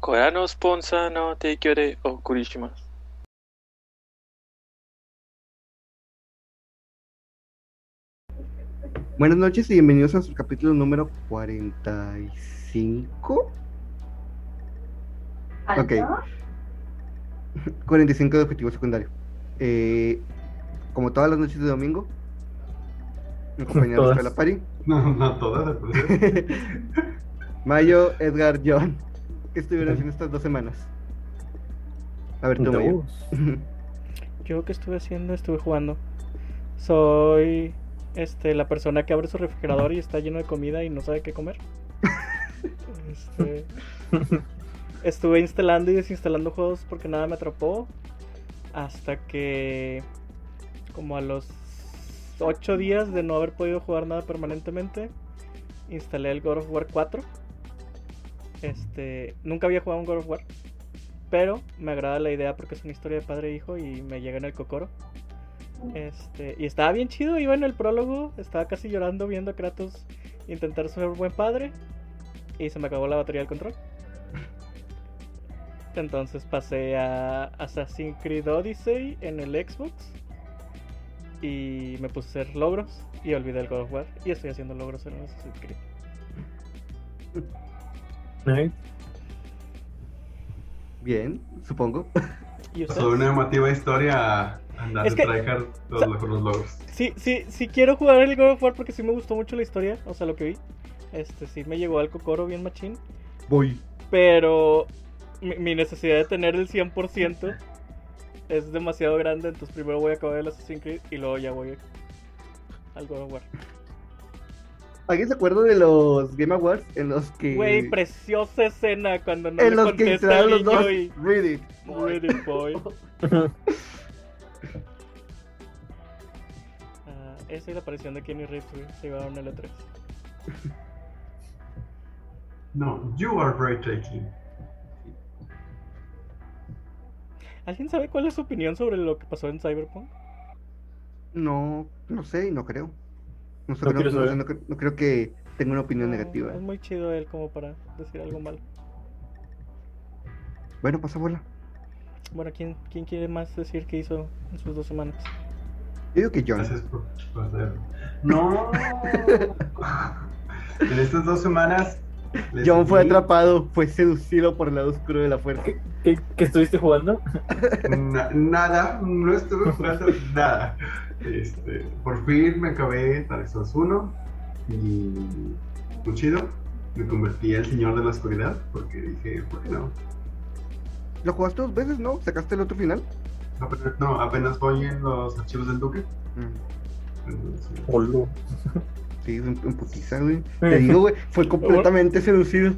これらのスポンサーの提供でお送りします。 Buenas noches y bienvenidos a su capítulo número 45. Ok. 45 de objetivo secundario. Eh, como todas las noches de domingo, mi compañero Todas. de la Pari, No, no todas, al parecer. Mayo, Edgar, John. ¿Qué estuvieron haciendo estas dos semanas? A ver, tú, Mayo. Yo que estuve haciendo, estuve jugando. Soy este la persona que abre su refrigerador y está lleno de comida y no sabe qué comer. Este, estuve instalando y desinstalando juegos porque nada me atrapó. Hasta que como a los 8 días de no haber podido jugar nada permanentemente, instalé el God of War 4. Este, nunca había jugado un God of War. Pero me agrada la idea porque es una historia de padre e hijo y me llega en el cocoro. Este, y estaba bien chido, iba en el prólogo, estaba casi llorando viendo a Kratos intentar ser buen padre y se me acabó la batería del control. Entonces pasé a Assassin's Creed Odyssey en el Xbox y me puse a hacer logros y olvidé el God of War y estoy haciendo logros en Assassin's Creed. Bien, supongo. Una emotiva historia a andar Es que- tryhard o sea- los, los logros. Sí, sí, sí quiero jugar el God of War porque sí me gustó mucho la historia, o sea, lo que vi. Este, sí me llegó al cocoro bien machín. Voy. Pero mi, mi necesidad de tener el 100% es demasiado grande, entonces primero voy a acabar el Assassin's Creed y luego ya voy al God of War. ¿Alguien se acuerda de los Game Awards en los que. Güey, preciosa escena cuando no en le los que contesta instalaron el los dos. y... Read it. boy. Read it, boy. Ah, esa y la aparición de Kenny Reeves, güey, se llevaron el E3. No, you are breathtaking. ¿Alguien sabe cuál es su opinión sobre lo que pasó en Cyberpunk? No, no sé y no creo. No, No no, quiero no sé, saber. no cre- no creo que tenga una opinión No, negativa. Es muy chido él como para decir algo malo. Bueno, pasa bola. Bueno, ¿quién, ¿quién quiere más decir qué hizo en sus dos semanas? Yo digo que John. Gracias por, por hacerlo. No. en estas dos semanas. Les John fue atrapado, fue seducido por el lado oscuro de la fuerza. ¿Qué, qué, qué estuviste jugando? na- nada, no estuve jugando nada. Este, por fin me acabé Dark Souls 1 y muy chido. Me convertí en el señor de la oscuridad porque dije, ¿por qué no? ¿Lo jugaste dos veces, no? ¿Sacaste el otro final? Apenas, no, apenas voy en los archivos del Duque. Mm, Entonces, Boludo. Sí, un, un putiza, güey. Te digo, güey, fue completamente seducido.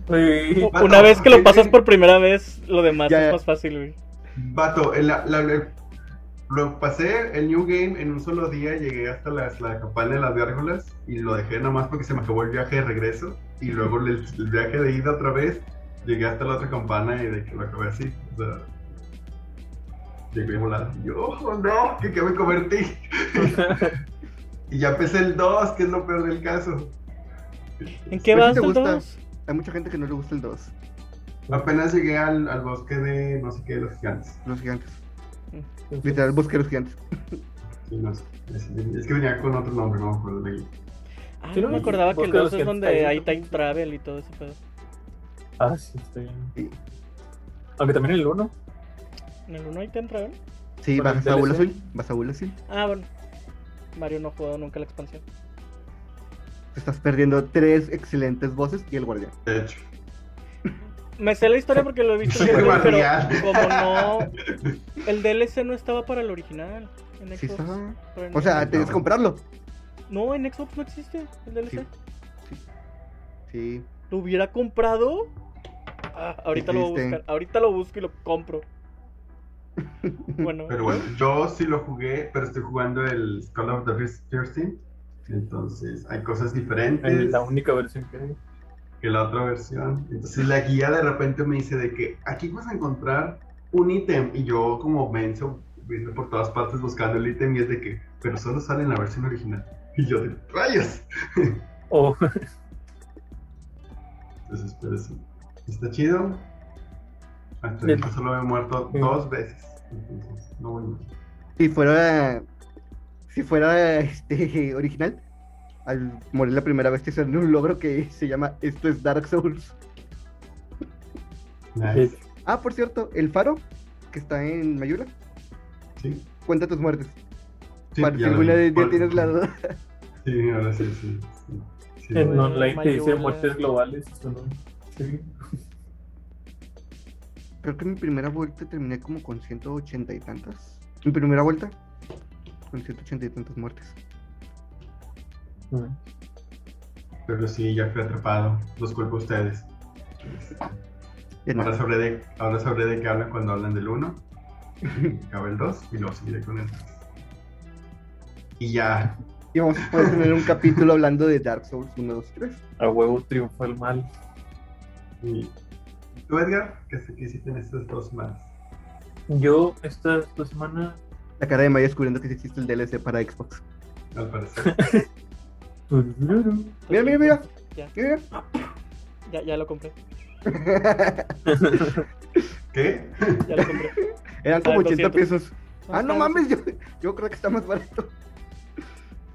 Vato, Una vez que lo pasas sí. por primera vez, lo demás Ya, es más fácil, güey. Vato, la- la- lo pasé el New Game en un solo día, llegué hasta las- la campana de las gárgolas y lo dejé nomás porque se me acabó el viaje de regreso y luego el, el viaje de ida otra vez, llegué hasta la otra campana y de que lo acabé así. O sea, llegué volando. Yo, oh no, que qué me convertí. y ya empecé el 2, que es lo peor del caso. ¿En qué vas del gusta. 2? Hay mucha gente que no le gusta el 2, Apenas llegué al, al bosque de no sé qué de los gigantes. los gigantes. Literal, bosque de los gigantes. Sí, no sé. Es, es que venía con otro nombre, no me acuerdo de ahí. Ah, Sí, no me acordaba que el Bosque de 2 los es donde está hay ahí. time travel y todo ese pedo. Ah, sí, está bien. Sí, Aunque también el 1. ¿En el 1 hay time travel? sí vas el a. Azul. Vas a Azul. Ah, bueno. Mario no ha jugado nunca la expansión. Te estás perdiendo tres excelentes voces y el guardián. De hecho. Me sé la historia porque lo he visto en YouTube, pero como no... El DLC no estaba para el original. En Sí Xbox. estaba. pero en O sea, Xbox- tenías que comprarlo. No, en Xbox no existe el DLC. Sí. Sí. ¿Lo hubiera comprado? Ah, ahorita lo voy a buscar. Ahorita lo busco y lo compro. Bueno, Pero bueno, yo sí lo jugué, pero estoy jugando el Call of the First. Entonces hay cosas diferentes En la única versión que hay. que la otra versión. Entonces la guía de repente me dice de que aquí vas a encontrar un ítem y yo como menso viendo por todas partes buscando el ítem y es de que, pero solo sale en la versión original. Y yo de rayos. Oh, Entonces, pero sí. Está chido. Hasta ahorita solo me he muerto Sí. dos veces. Entonces, no voy. Si fuera. Si fuera este original, al morir la primera vez te sale un logro que se llama Esto es Dark Souls. Nice. Ah, por cierto, el faro que está en Mayula, Sí. cuenta tus muertes. Sí, para si alguna vez ya tienes la duda. Sí, ahora sí, sí. sí. Sí, En online te dice muertes globales. Eso no. Sí. Creo que en mi primera vuelta terminé como con 180 y tantas. Mi primera vuelta, con 180 y tantas muertes. Mm. Pero sí, ya fui atrapado. Los culpo a ustedes. Ahora sabré de, ahora sabré de qué hablan cuando hablan del 1. Acaba el 2 y luego seguiré con el 3. Y ya. Y vamos a poder tener un capítulo hablando de Dark Souls 1, 2, 3. A huevo triunfa el mal. Y tú, Edgar, ¿qué, qué hiciste en estas dos semanas? Yo esta, esta semana. La cara de Maya descubriendo que sí existe el DLC para Xbox. Al parecer. Mira, mira, mira. Ya, mira. ya, ya lo compré. ¿Qué? Ya lo compré. Eran como Ah, 80 200. pesos. Ah, no mames, yo, yo creo que está más barato.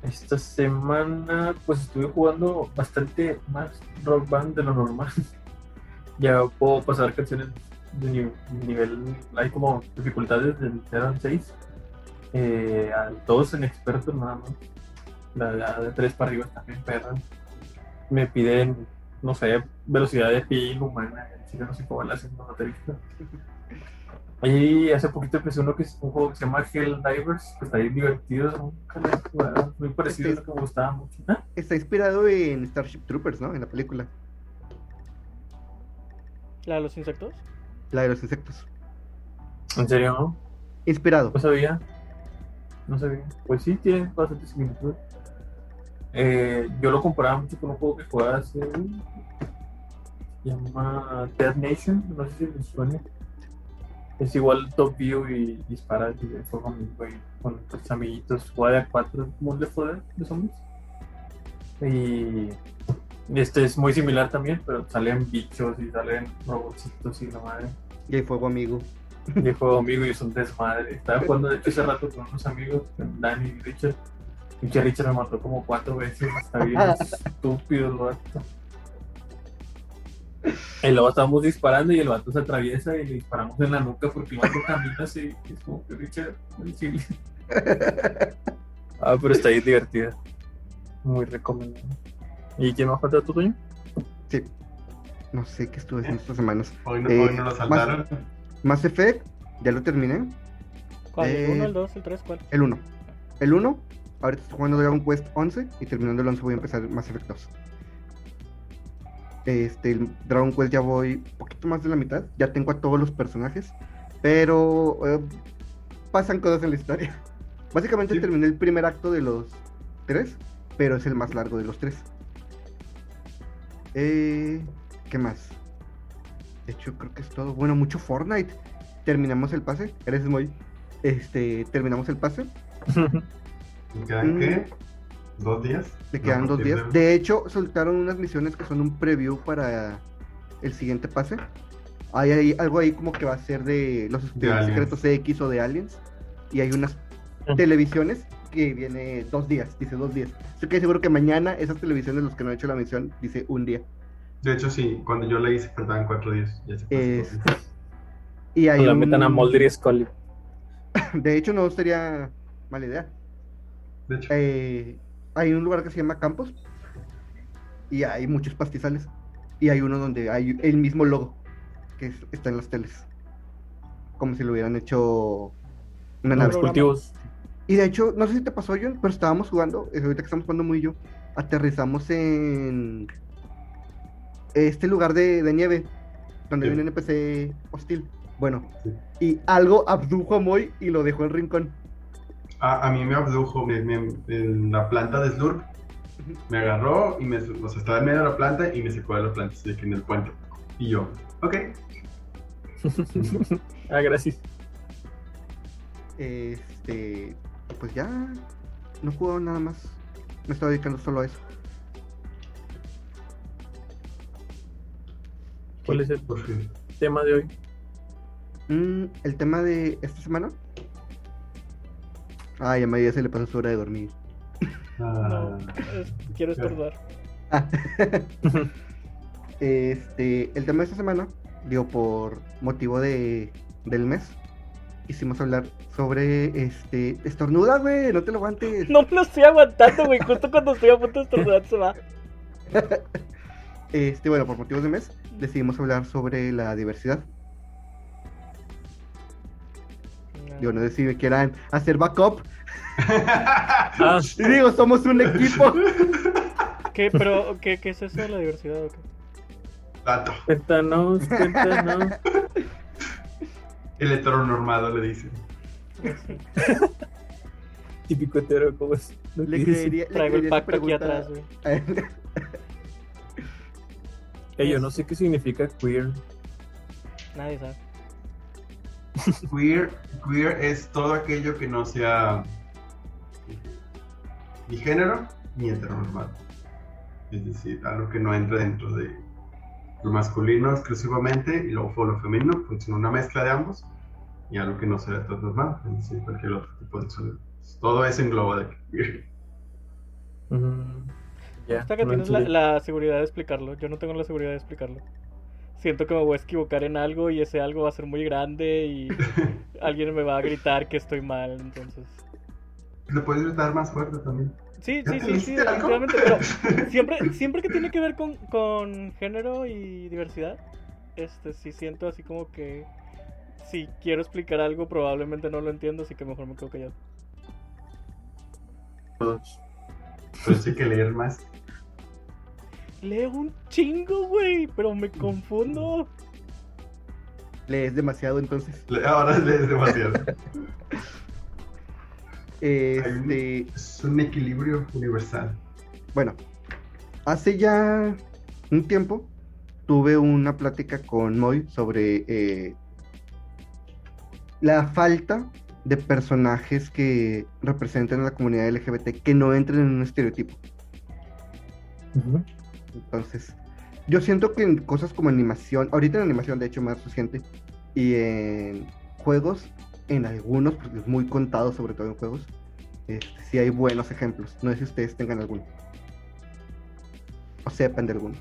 Esta semana, pues estuve jugando bastante más rock band de lo normal. Ya puedo pasar canciones de ni- nivel. Hay como dificultades del 0 al 6. Eh, a todos en expertos nada más. La, de 3 para arriba también perran. Me piden, no sé, velocidad de pie. En chile no sé cómo la hacen. Y hace poquito empecé uno que es un juego que se llama Hell Divers, que está bien divertido, muy parecido a lo que me gustaba mucho. Está inspirado en Starship Troopers, ¿no? En la película. ¿La de los insectos? La de los insectos. ¿En serio? No, Inspirado. no sabía. No sabía. Pues sí, tiene bastante similitud. Eh, yo lo comparaba mucho con un juego que jugaba hace. Se llama Dead Nation, no sé si les suena. Es igual top view y dispara y de y con tus amiguitos. Juega de a cuatro, como 4 Dead de zombies. Y este es muy similar también, pero salen bichos y salen robotcitos y la madre. Y ahí fuego amigo. Y el juego amigo y es un desmadre. Estaba jugando de hecho hace rato con unos amigos, con Dani y Richard. Pinche Richard me mató como cuatro veces. Está bien estúpido el vato. Y luego estábamos disparando y el vato se atraviesa y le disparamos en la nuca porque el vato camina así. y Es como que Richard, chile. Ah, pero está ahí divertida. Muy recomendado. ¿Y quién más falta tu Toño? Sí. No sé qué estuve haciendo estas semanas. Hoy no, Eh, hoy no lo saltaron. Mass Effect, ya lo terminé. ¿Cuál? ¿El Eh, 1, el 2, el 3? ¿Cuál? El 1. El 1, ahorita estoy jugando Dragon Quest 11 y terminando el 11 voy a empezar Mass Effect 2. Este, el Dragon Quest ya voy un poquito más de la mitad, ya tengo a todos los personajes, pero eh, pasan cosas en la historia. Básicamente Sí. terminé el primer acto de los tres, pero es el más largo de los tres. Eh, ¿Qué más? De hecho, creo que es todo. Bueno, mucho Fortnite. Terminamos el pase. Eres muy. Este, terminamos el pase. ¿Me quedan Mm. qué? ¿Dos días? Le quedan No, dos días. De hecho, soltaron unas misiones que son un preview para el siguiente pase. Hay, hay algo ahí como que va a ser de los Aliens. secretos X o de Aliens. Y hay unas televisiones que viene dos días, dice dos días. Estoy casi seguro que mañana esas televisiones, los que no han hecho la misión, dice un día. De hecho, sí, cuando yo le hice faltaban cuatro días. Ya se. Es- Y hay la un- metan a Mulder y Scully. De hecho, no sería mala idea. De hecho, Eh, hay un lugar que se llama Campos y hay muchos pastizales. Y hay uno donde hay el mismo logo que es- está en las teles. Como si lo hubieran hecho una No, nave. Los cultivos. Y de hecho, no sé si te pasó, John, pero estábamos jugando, eh, ahorita que estamos jugando muy yo, aterrizamos en este lugar de, de nieve, donde Sí. hay un NPC hostil. Bueno, Sí. y algo abdujo a Moy y lo dejó en rincón. a, a mí me abdujo me- me- en la planta de Slurp. Me agarró y me, o sea, estaba en medio de la planta y me secó de la planta, así que en el puente. Y yo, ok. ah, gracias. Este, pues ya no juego nada más. Me estaba dedicando solo a eso. ¿Cuál es el tema de hoy? Mm, el tema de esta semana. Ay, a María se le pasó su hora de dormir. Ah, quiero estornudar. Ah. este, el tema de esta semana, digo, por motivo de, del mes, quisimos hablar sobre este. Estornuda, güey, no te lo aguantes. No me lo estoy aguantando, güey. Justo cuando estoy a punto de estornudar se va. Este, bueno, por motivos de mes, decidimos hablar sobre la diversidad. Yo no si me quieran hacer backup. Ah, Y digo, somos un equipo. ¿Qué, pero, ¿qué, ¿qué es eso de la diversidad? o qué? Dato. cuéntanos, cuéntanos. El heteronormado le dicen. Típico hetero, ¿cómo es? No Le creería, Traigo el pacto aquí atrás, güey. Yo no sé qué significa queer. Nadie sabe. Queer, queer es todo aquello que no sea ni género ni heteronormado. Es decir, algo que no entre dentro de lo masculino exclusivamente y luego por lo femenino, pues una mezcla de ambos y algo que no sea heteronormado, es decir, cualquier otro tipo de sexualidad. Todo eso engloba de. Mm, ya, Hasta que no tienes la, la seguridad de explicarlo. Yo no tengo la seguridad de explicarlo. Siento que me voy a equivocar en algo y ese algo va a ser muy grande y alguien me va a gritar que estoy mal, entonces. Le puedes gritar más fuerte también. Sí, ¿Ya sí, sí, sí, definitivamente, pero siempre, siempre que tiene que ver con, con género y diversidad, este sí siento así como que si quiero explicar algo probablemente no lo entiendo, así que mejor me quedo callado. Todos. Pero sí hay que leer más. Leo un chingo, güey, pero me confundo. Lees demasiado entonces. Le- Ahora lees demasiado. Este, Es un equilibrio universal. bueno, hace ya un tiempo tuve una plática con Moy sobre eh, la falta de personajes que representen a la comunidad LGBT que no entren en un estereotipo. Entonces, yo siento que en cosas como animación, ahorita en animación de hecho más reciente, y en juegos, en algunos, porque es muy contado, sobre todo en juegos, este, sí hay buenos ejemplos. No sé si ustedes tengan alguno. O sepan de alguno.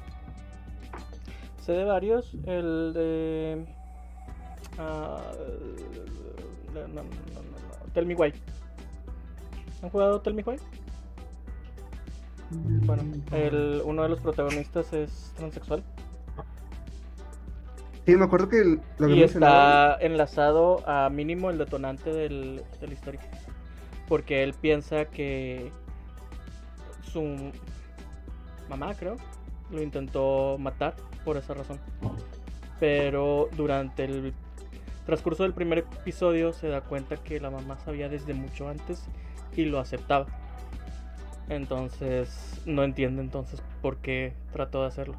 Sé de varios, el de... no, no, no, Tell Me Why. ¿Han jugado Tell Me Why? Bueno, el, uno de los protagonistas es transexual Sí, me acuerdo que lo había y está enlazado a mínimo el detonante del, de la historia. Porque él piensa que su mamá, creo, lo intentó matar por esa razón. Pero durante el transcurso del primer episodio se da cuenta que la mamá sabía desde mucho antes y lo aceptaba. Entonces no entiende entonces por qué trató de hacerlo.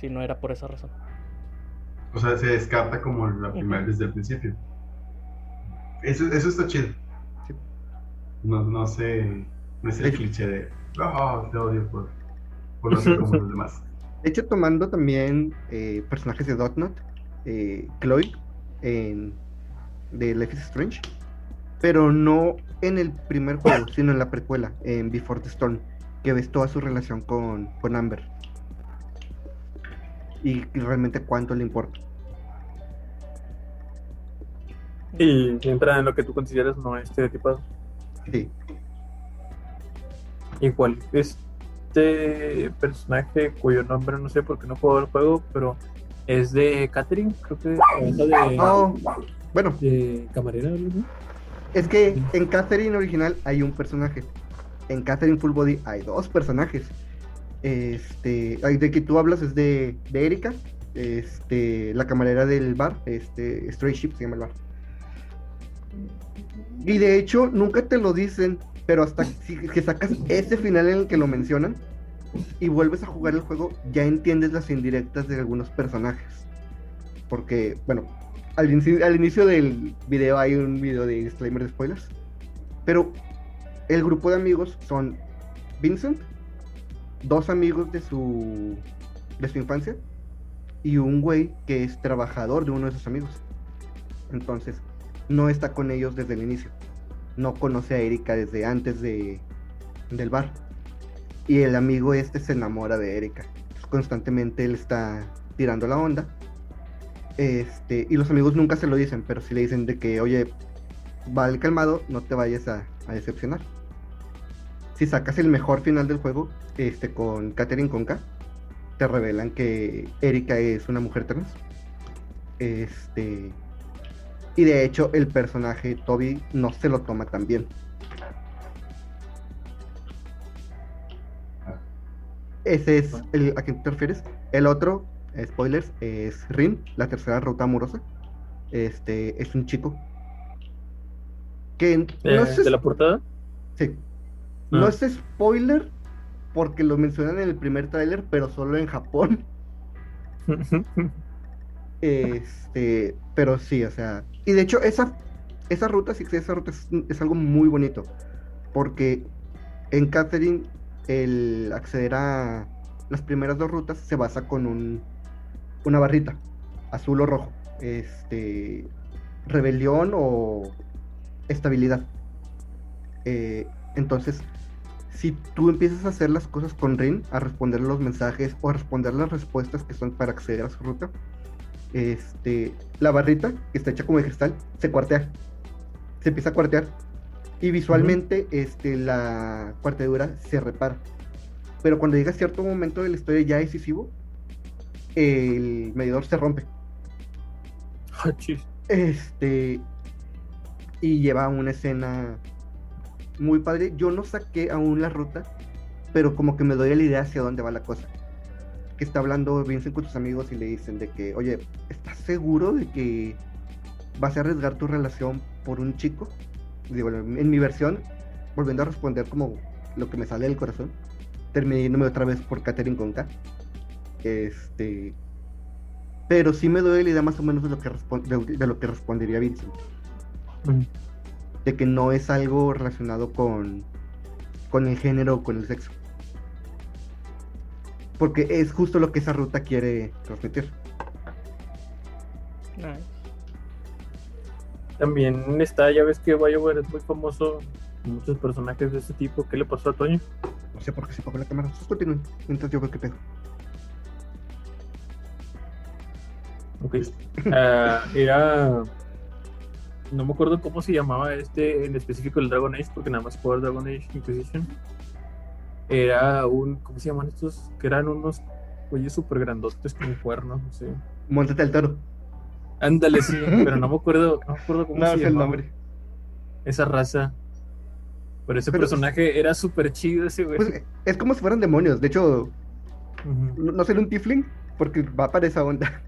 Si no era por esa razón. O sea, se descarta como la primera desde el principio. Eso, eso está chido. Sí. No, no sé, no es el Sí. cliché de, oh, te odio por, por no ser como los demás. De hecho, tomando también eh, personajes de Dotnot, eh, Chloe en, de Life is Strange, pero no en el primer juego, sino en la precuela, en Before the Storm, que ves toda su relación con, con Amber. Y realmente cuánto le importa. Y entra en lo que tú consideras no estereotipado. Sí. Igual, este personaje cuyo nombre no sé porque no juego el juego, pero es de Catherine, creo que de, Oh, bueno, de camarera es que en Catherine original hay un personaje. En Catherine Full Body hay dos personajes. Este, de que tú hablas es de, de Erika, este, la camarera del bar, este, Stray Ship se llama el bar. Y de hecho, nunca te lo dicen, pero hasta que sacas ese final en el que lo mencionan y vuelves a jugar el juego, ya entiendes las indirectas de algunos personajes. Porque, bueno, al, inici- al inicio del video hay un video de disclaimer de spoilers. Pero el grupo de amigos son Vincent, dos amigos de su, de su infancia y un güey que es trabajador de uno de sus amigos. Entonces, no está con ellos desde el inicio. No conoce a Erika desde antes de, del bar. Y el amigo este se enamora de Erika. Constantemente él está tirando la onda. Este, y los amigos nunca se lo dicen, pero sí le dicen de que, oye, vale calmado, no te vayas a, a decepcionar. Si sacas el mejor final del juego, este, con Catherine Conca, te revelan que Erika es una mujer trans. Este. Y de hecho, el personaje Toby no se lo toma tan bien. Ese es el a quien te refieres. El otro, spoilers, es Rin, la tercera ruta amorosa. Este es un chico. Que no Eh, es, ¿De la portada? sí. No Ah. es spoiler porque lo mencionan en el primer tráiler, pero solo en Japón. Este, pero sí, o sea, y de hecho esa esa ruta sí esa ruta es, es algo muy bonito, porque en Catherine el acceder a las primeras dos rutas se basa con un una barrita, azul o rojo, este, rebelión o estabilidad. Eh, entonces, si tú empiezas a hacer las cosas con Rin, a responder los mensajes o a responder las respuestas que son para acceder a su ruta, este, la barrita, que está hecha como de cristal, se cuartea. Se empieza a cuartear. Y visualmente, este, la cuartedura se repara. Pero cuando llega cierto momento de la historia ya decisivo, el medidor se rompe. Ah. Este. Y lleva una escena muy padre. Yo no saqué aún la ruta, pero como que me doy la idea hacia dónde va la cosa. Que está hablando Vincent con sus amigos y le dicen de que, oye, ¿estás seguro de que vas a arriesgar tu relación por un chico? Digo, en mi versión, volviendo a responder como lo que me sale del corazón, terminé yéndome otra vez por Catherine Conca. Este. Pero sí me doy la idea más o menos de lo que, de lo que respondería Vincent. Mm. De que no es algo relacionado con, con el género o con el sexo. Porque es justo lo que esa ruta quiere transmitir. Nice. También está, ya ves que BioWare es muy famoso. Muchos personajes de ese tipo. ¿Qué le pasó a Toño? No sé por qué se apagó la cámara. Ustedes continúen. Mientras yo veo qué pedo. Ok. Ah, era. No me acuerdo cómo se llamaba este en específico el Dragon Age, porque nada más jugaba Dragon Age Inquisition. Era un. ¿Cómo se llaman estos? Que eran unos güeyes súper grandotes con cuernos, no sé. Móntate al toro. Ándale, sí, pero no me acuerdo, no me acuerdo cómo No se es el llamaba nombre. esa raza. Pero ese Pero- personaje era súper chido ese güey. Pues es como si fueran demonios. De hecho, no, no ser un tiefling, porque va para esa onda.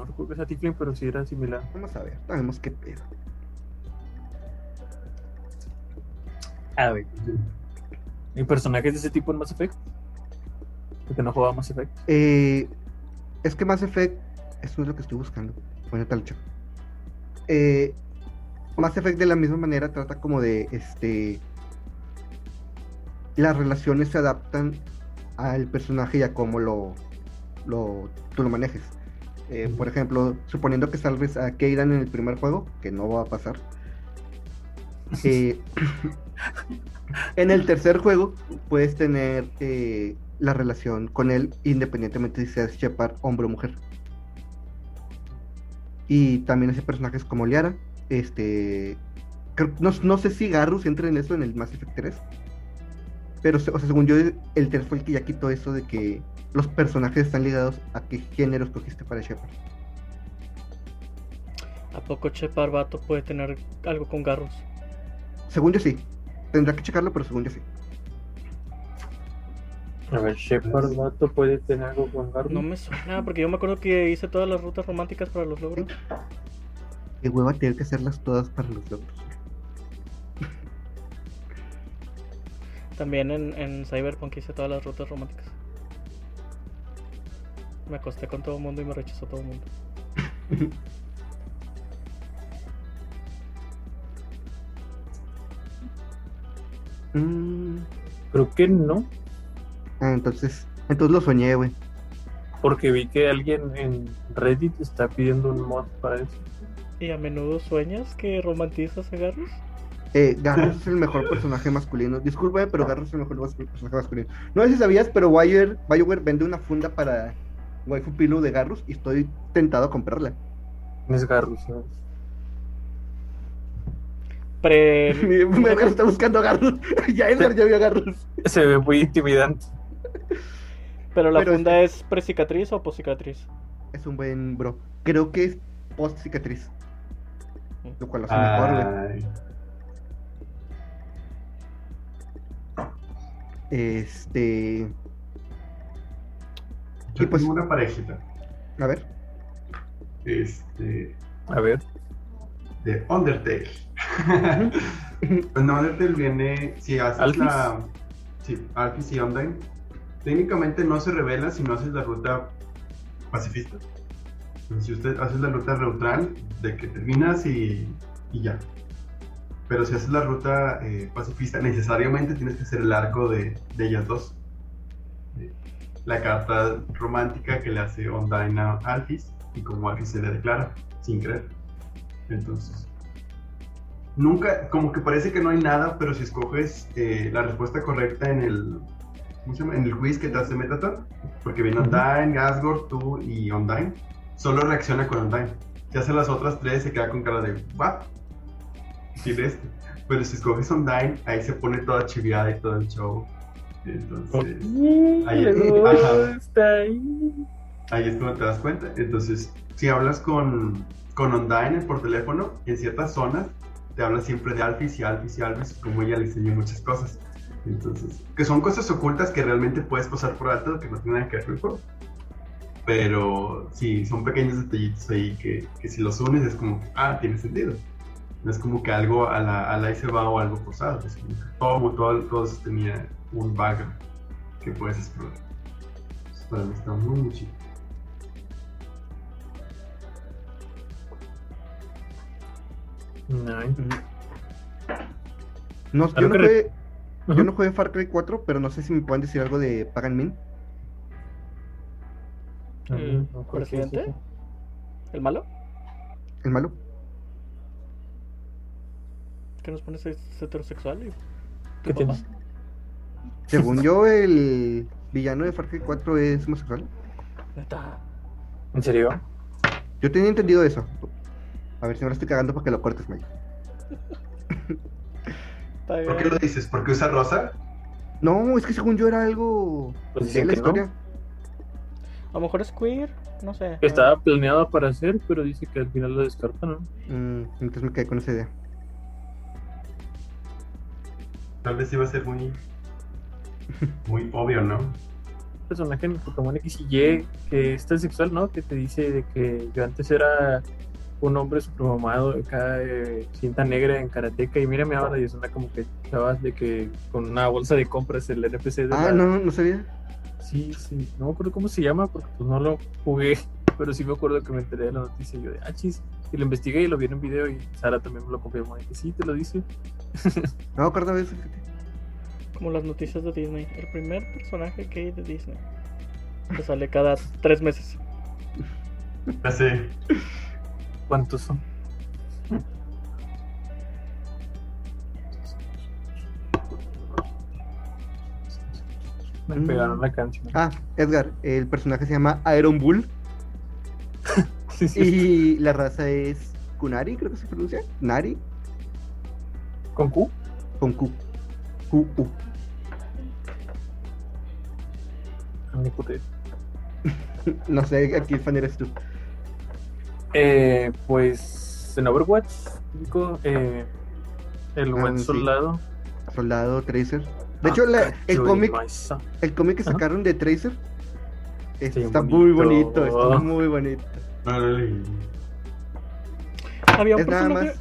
No recuerdo que sea Tiflin, pero sí era similar. Vamos a ver, sabemos qué pedo. A ver. ¿Y personajes de ese tipo en Mass Effect? Porque no jugaba Mass Effect. Eh, es que Mass Effect, eso es lo que estoy buscando. Bueno, tal hecho. Eh, Mass Effect de la misma manera trata como de este. Las relaciones se adaptan al personaje y a cómo lo, lo tú lo manejes. Eh, por ejemplo, suponiendo que salves a Kaidan en el primer juego, que no va a pasar. eh, en el tercer juego puedes tener eh, la relación con él independientemente si seas Shepard, hombre o mujer. Y también ese personajes como Liara, este, no, sé si Garrus entra en eso en el Mass Effect 3, pero según yo el 3 fue el que ya quitó eso de que los personajes están ligados a qué género escogiste para Shepard. ¿A poco Shepard Vato puede tener algo con Garrus? Según yo sí, tendrá que checarlo, pero según yo sí. A ver, Shepard Vato puede tener algo con Garbo. No me suena, porque yo me acuerdo que hice todas las rutas románticas para los logros. Qué hueva tener que hacerlas todas para los logros. También en, en Cyberpunk hice todas las rutas románticas. Me acosté con todo el mundo y me rechazó todo el mundo. Mm, Creo que no. ah, entonces, entonces lo soñé, güey. Porque vi que alguien en Reddit está pidiendo un mod para eso. ¿Y a menudo sueñas que romantizas a Garrus? Eh, Garrus es el mejor personaje masculino. Disculpe, pero Garrus es el mejor personaje masculino. No sé si sabías, pero BioWare vende una funda para Waifu Pillow de Garrus y estoy tentado a comprarla. Es Garrus, ¿no? Pre... Mi está buscando a Garrus. ya Edgar ya vio a Garrus. Se ve muy intimidante. Pero la Pero funda es precicatriz o poscicatriz. Es un buen bro. Creo que es post cicatriz. Lo cual lo hace mejor, güey. Ay, Este. Yo Y pues- tengo una parejita. A ver. Este. A ver. de Undertale. pues no, Undertale viene. Si haces ¿Alphys? la. Sí, Alphys y Undyne. Técnicamente no se revela si no haces la ruta pacifista. Entonces, si usted hace la ruta neutral, de que terminas y, y ya. Pero si haces la ruta eh, pacifista, necesariamente tienes que hacer el arco de, de ellas dos. La carta romántica que le hace Undyne a Alphys y como Alphys se le declara, sin creer. Entonces, nunca, como que parece que no hay nada, pero si escoges eh, la respuesta correcta en el, ¿cómo se llama? En el quiz que te hace Metaton, porque viene Undyne, Asgore, tú y Undyne, solo reacciona con Undyne. Si hace las otras tres, se queda con cara de, ¿what? Tiene este. Pero si escoges Undyne, ahí se pone toda chiviada y todo el show. Entonces, Ahí- Le ajá. gusta ahí. Ahí es cuando te das cuenta. Entonces, si hablas con, con Undyne por teléfono, en ciertas zonas, te habla siempre de Alphys y Alphys y Alphys, como ella le enseñó muchas cosas. Entonces, que son cosas ocultas que realmente puedes pasar por alto, que no tienen nada que ver con. Pero sí, son pequeños detallitos ahí que, que si los unes es como, ah, tiene sentido. No es como que algo a la, a la ahí se va o algo posado. Es como que todo, todo, todo tenía un background que puedes explorar. Entonces, para mí está muy, muy chido. No, No, yo, no que re- jugué, yo no jugué Far Cry 4, pero no sé si me pueden decir algo de Pagan Min. ¿El Ujú, presidente? ¿El malo? El malo. ¿Que nos pones es heterosexual? ¿Qué ¿Tu papá? Según yo, el villano de Far Cry 4 es homosexual. ¿En serio? Yo tenía entendido eso. A ver si me lo estoy cagando para que lo cortes, Mike. ¿Por qué lo dices? ¿Porque usa rosa? No, es que según yo era algo Pues de la que no. historia. A lo mejor es queer, no sé. Estaba planeado para hacer, pero dice que al final lo descarta, ¿no? Mm, entonces me quedé con esa idea. Tal vez iba a ser muy. Muy obvio, ¿no? personaje en el Pokémon X y Y que es transexual, ¿no? Que te dice de que yo antes era un hombre supermamado acá, eh, cinta negra en karateca y mírame ahora y es una como que chavas de que con una bolsa de compras el NPC de Ah, la- no, no sabía. Sí, sí, no me acuerdo cómo se llama porque pues no lo jugué, pero sí me acuerdo que me enteré de la noticia y yo de, ah, chis, y lo investigué y lo vi en un video y Sara también me lo confirmó y que sí, te lo dice. No, acuerdo de eso. fíjate. Como las noticias de Disney. El primer personaje gay de Disney. Que sale cada tres meses. Ya sé. ¿Cuántos son? Me Mm. pegaron la canción. Ah, Edgar, el personaje se llama Iron Bull Sí, sí. y la raza es Kunari, creo que se pronuncia. Nari, ¿Con Q? con Q. Q, U. ni puta. No sé, aquí el fan eres tú. Eh, pues en Overwatch, digo, eh, el Ah, buen sí. soldado. Soldado, Tracer. De hecho, la- el cómic el cómic que Ajá. sacaron de Tracer Sí, está muy bonito. está muy bonito. Había un Es nada personaje. más.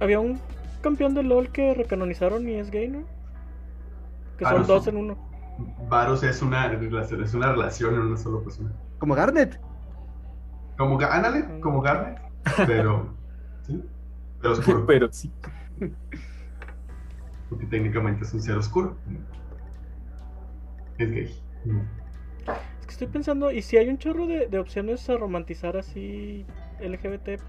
Había un campeón de LOL que recanonizaron y es gay, ¿no? Que Ah, son no, dos en uno. Varus es una relación, es una relación en una sola persona. Como Garnet. Como, ándale, como Garnet, pero. ¿sí? Pero oscuro. Pero sí. Porque técnicamente es un ser oscuro. Es gay. Es que estoy pensando, y si hay un chorro de, de opciones a romantizar así LGBT,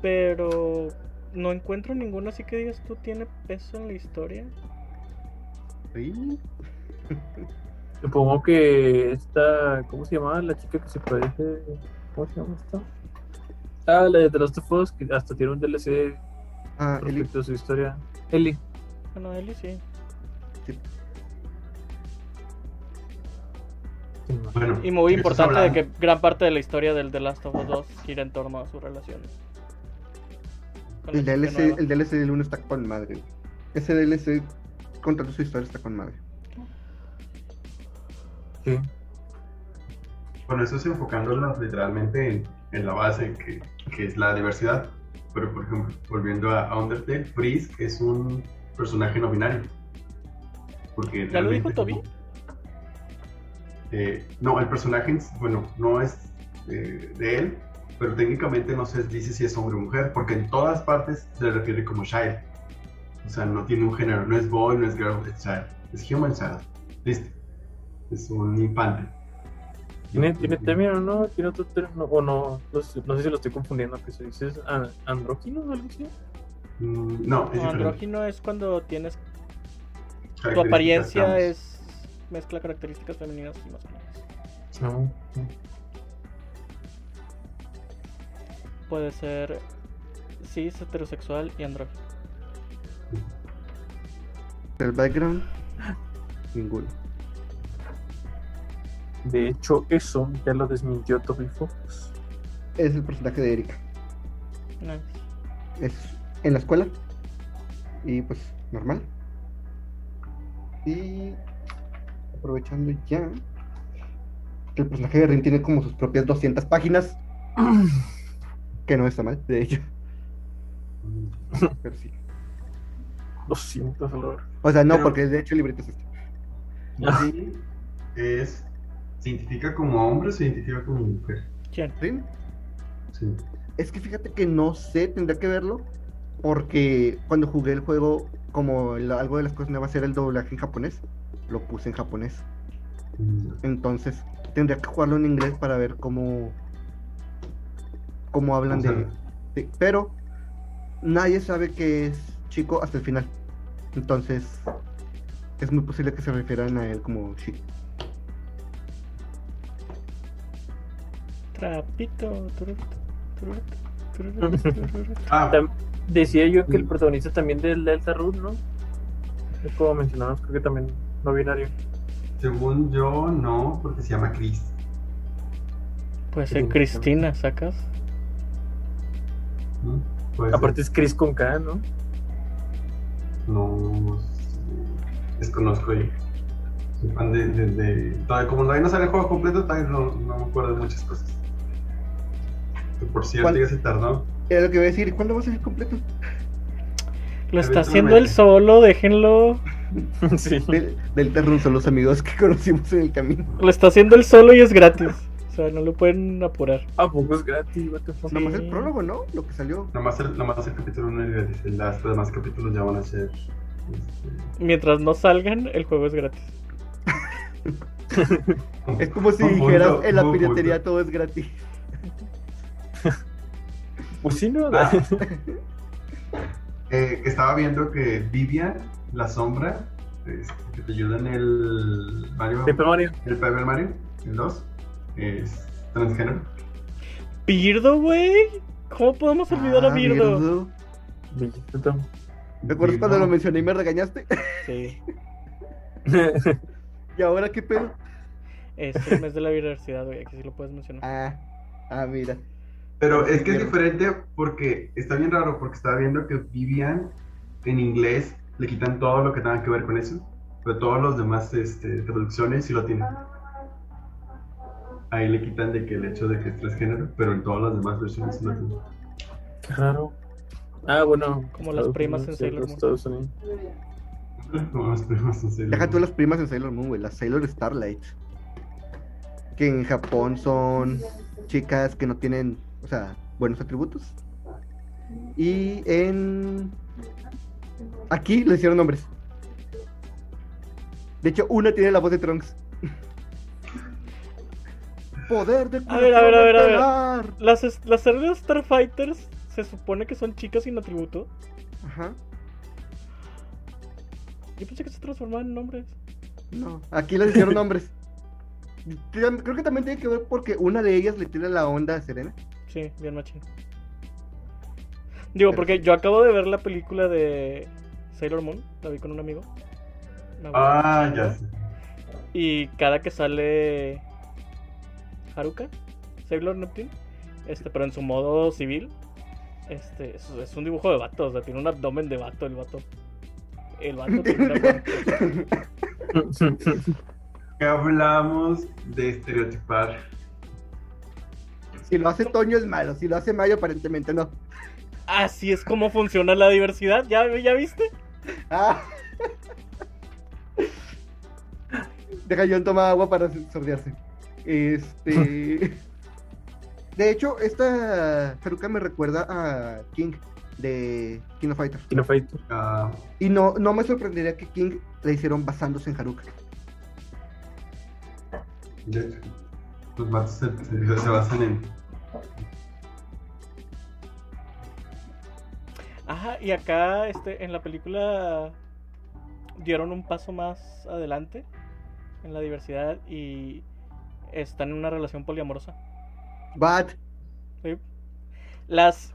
pero no encuentro ninguna así que digas tú tiene peso en la historia. Supongo que esta. ¿Cómo se llamaba la chica que se parece? ¿Cómo se llama esta? Ah, la de The Last of Us, que hasta tiene un DLC Ah, Eli. respecto a su historia. Ellie. Bueno, Eli sí. Bueno, Y muy importante de que gran parte de la historia del The Last of Us 2 gira en torno a sus relaciones. El DLC, el DLC del 1 está con madre. Ese DLC contando su historia está con madre. Sí. Bueno, eso es enfocándonos literalmente en, en la base, que, que es la diversidad. Pero, por ejemplo, volviendo a, Undertale, Frisk es un personaje no binario. Porque ¿Ya lo dijo Toby? Eh, no, el personaje, en- bueno, no es eh, de él, pero técnicamente no se dice si es hombre o mujer, porque en todas partes se le refiere como child. O sea, no tiene un género, no es boy, no es girl, es child. Es human child. Listo. Es un infante. ¿Tiene, tiene término o no? ¿Tiene otro término? O no, no sé, no sé si lo estoy confundiendo. que se dice es a- andrógino o algo así? Mm, no, es No, andrógino es cuando tienes tu apariencia es mezcla características femeninas y masculinas. No. Puede ser cis, heterosexual y andrógino. El background, ninguno. De hecho, eso ya lo desmintió Toby Fox. Es el personaje de Erika. Nice. Es en la escuela. Y pues, normal. Y aprovechando ya que el personaje de Rin tiene como sus propias 200 páginas. Que no está mal, de hecho. Mm. Pero sí. 200 valor. O sea, no, Pero- porque de hecho el libreto es este. Sí, es, ¿Se identifica como hombre o se identifica como mujer? ¿Quién? Sí. Es que fíjate que no sé, tendría que verlo. Porque cuando jugué el juego, como el- algo de las cosas nuevas era el doblaje en japonés, lo puse en japonés. Mm. Entonces tendría que jugarlo en inglés para ver cómo cómo hablan O sea, de, de- pero nadie sabe que es chico hasta el final. Entonces es muy posible que se refieran a él como chico. Trapito. turut, turut, turut, turut. Ah, Decía yo que el protagonista también del Delta Root, ¿no? Es como mencionamos, creo que también no binario. según yo, no, porque se llama Chris. Puede ser. Cristina, ¿sacas? Aparte ser. es Chris con K, ¿no? No desconozco ahí. Soy fan de, de, de- todavía- como todavía no sale el juego completo, todavía no, no me acuerdo de muchas cosas. Que por cierto, ya se tardó. Era lo que iba a decir, ¿cuándo va a ser completo? Lo está haciendo él solo, déjenlo. sí. Del, del son los amigos que conocimos en el camino. Lo está haciendo él solo y es gratis. O sea, no lo pueden apurar. ¿A poco es gratis? What the fuck? El prólogo, ¿no? Lo que salió. Nomás el, nomás el capítulo 1 y gratis. Los demás capítulos ya van a ser. este, Mientras no salgan, el juego es gratis. Es como si dijeras en la piratería todo es gratis. Pues sí, ¿no? Ah. Eh, estaba viendo que Vivian, la sombra, este, que te ayuda en el Mario, Paper Mario. el Paper Mario, el 2, es transgénero. ¿Birdo, güey? ¿Cómo podemos olvidar a Ah, Birdo? Birdo. ¿Te acuerdas cuando lo mencioné y me regañaste? Sí. ¿Y ahora qué pedo? Es el mes de la diversidad, güey. Aquí sí lo puedes mencionar. Ah, ah, mira. Pero es que es diferente porque está bien raro porque estaba viendo que Vivian en inglés le quitan todo lo que tenga que ver con eso, pero todos los demás este, traducciones sí lo tienen. Ahí le quitan de que el hecho de que es transgénero, pero en todas las demás versiones sí lo tienen. Qué raro. Ah, bueno. Como las primas en Sailor Moon. Estados Unidos. Como las primas en Sailor Deja tú Moon. las primas en Sailor Moon, güey. Las Sailor Starlight. Que en Japón son chicas que no tienen, o sea, buenos atributos. Y en. Aquí le hicieron nombres. De hecho, una tiene la voz de Trunks. Poder de A ver, a ver, a ver, a ver. Las, las Starfighters se supone que son chicas sin atributo. Ajá. Yo pensé que se transformaban en hombres. No, aquí les hicieron nombres. Creo que también tiene que ver porque una de ellas le tira la onda a Serena. Sí, bien machín. Digo, Pero porque sí. yo acabo de ver la película de Sailor Moon, la vi con un amigo. Ah, ya sé. Y cada que sale Haruka, Sailor Neptune, este, pero en su modo civil, este, es, es un dibujo de vato, o sea, tiene un abdomen de vato el vato. El vato tiene un hablamos de estereotipar. Si lo hace Toño es malo, si lo hace Mayo aparentemente no. Así es como funciona la diversidad, ¿ya, ya viste? Ah. Deja John toma agua para sordearse. Este. De hecho, esta Haruka me recuerda a King de King of Fighters. Kino Fighter. Ah, Y no, no me sorprendería que King la hicieron basándose en Haruka. de hecho, los vatos se, se- se basan en. Ajá, y acá este, en la película dieron un paso más adelante en la diversidad y están en una relación poliamorosa. But, ¿sí? Las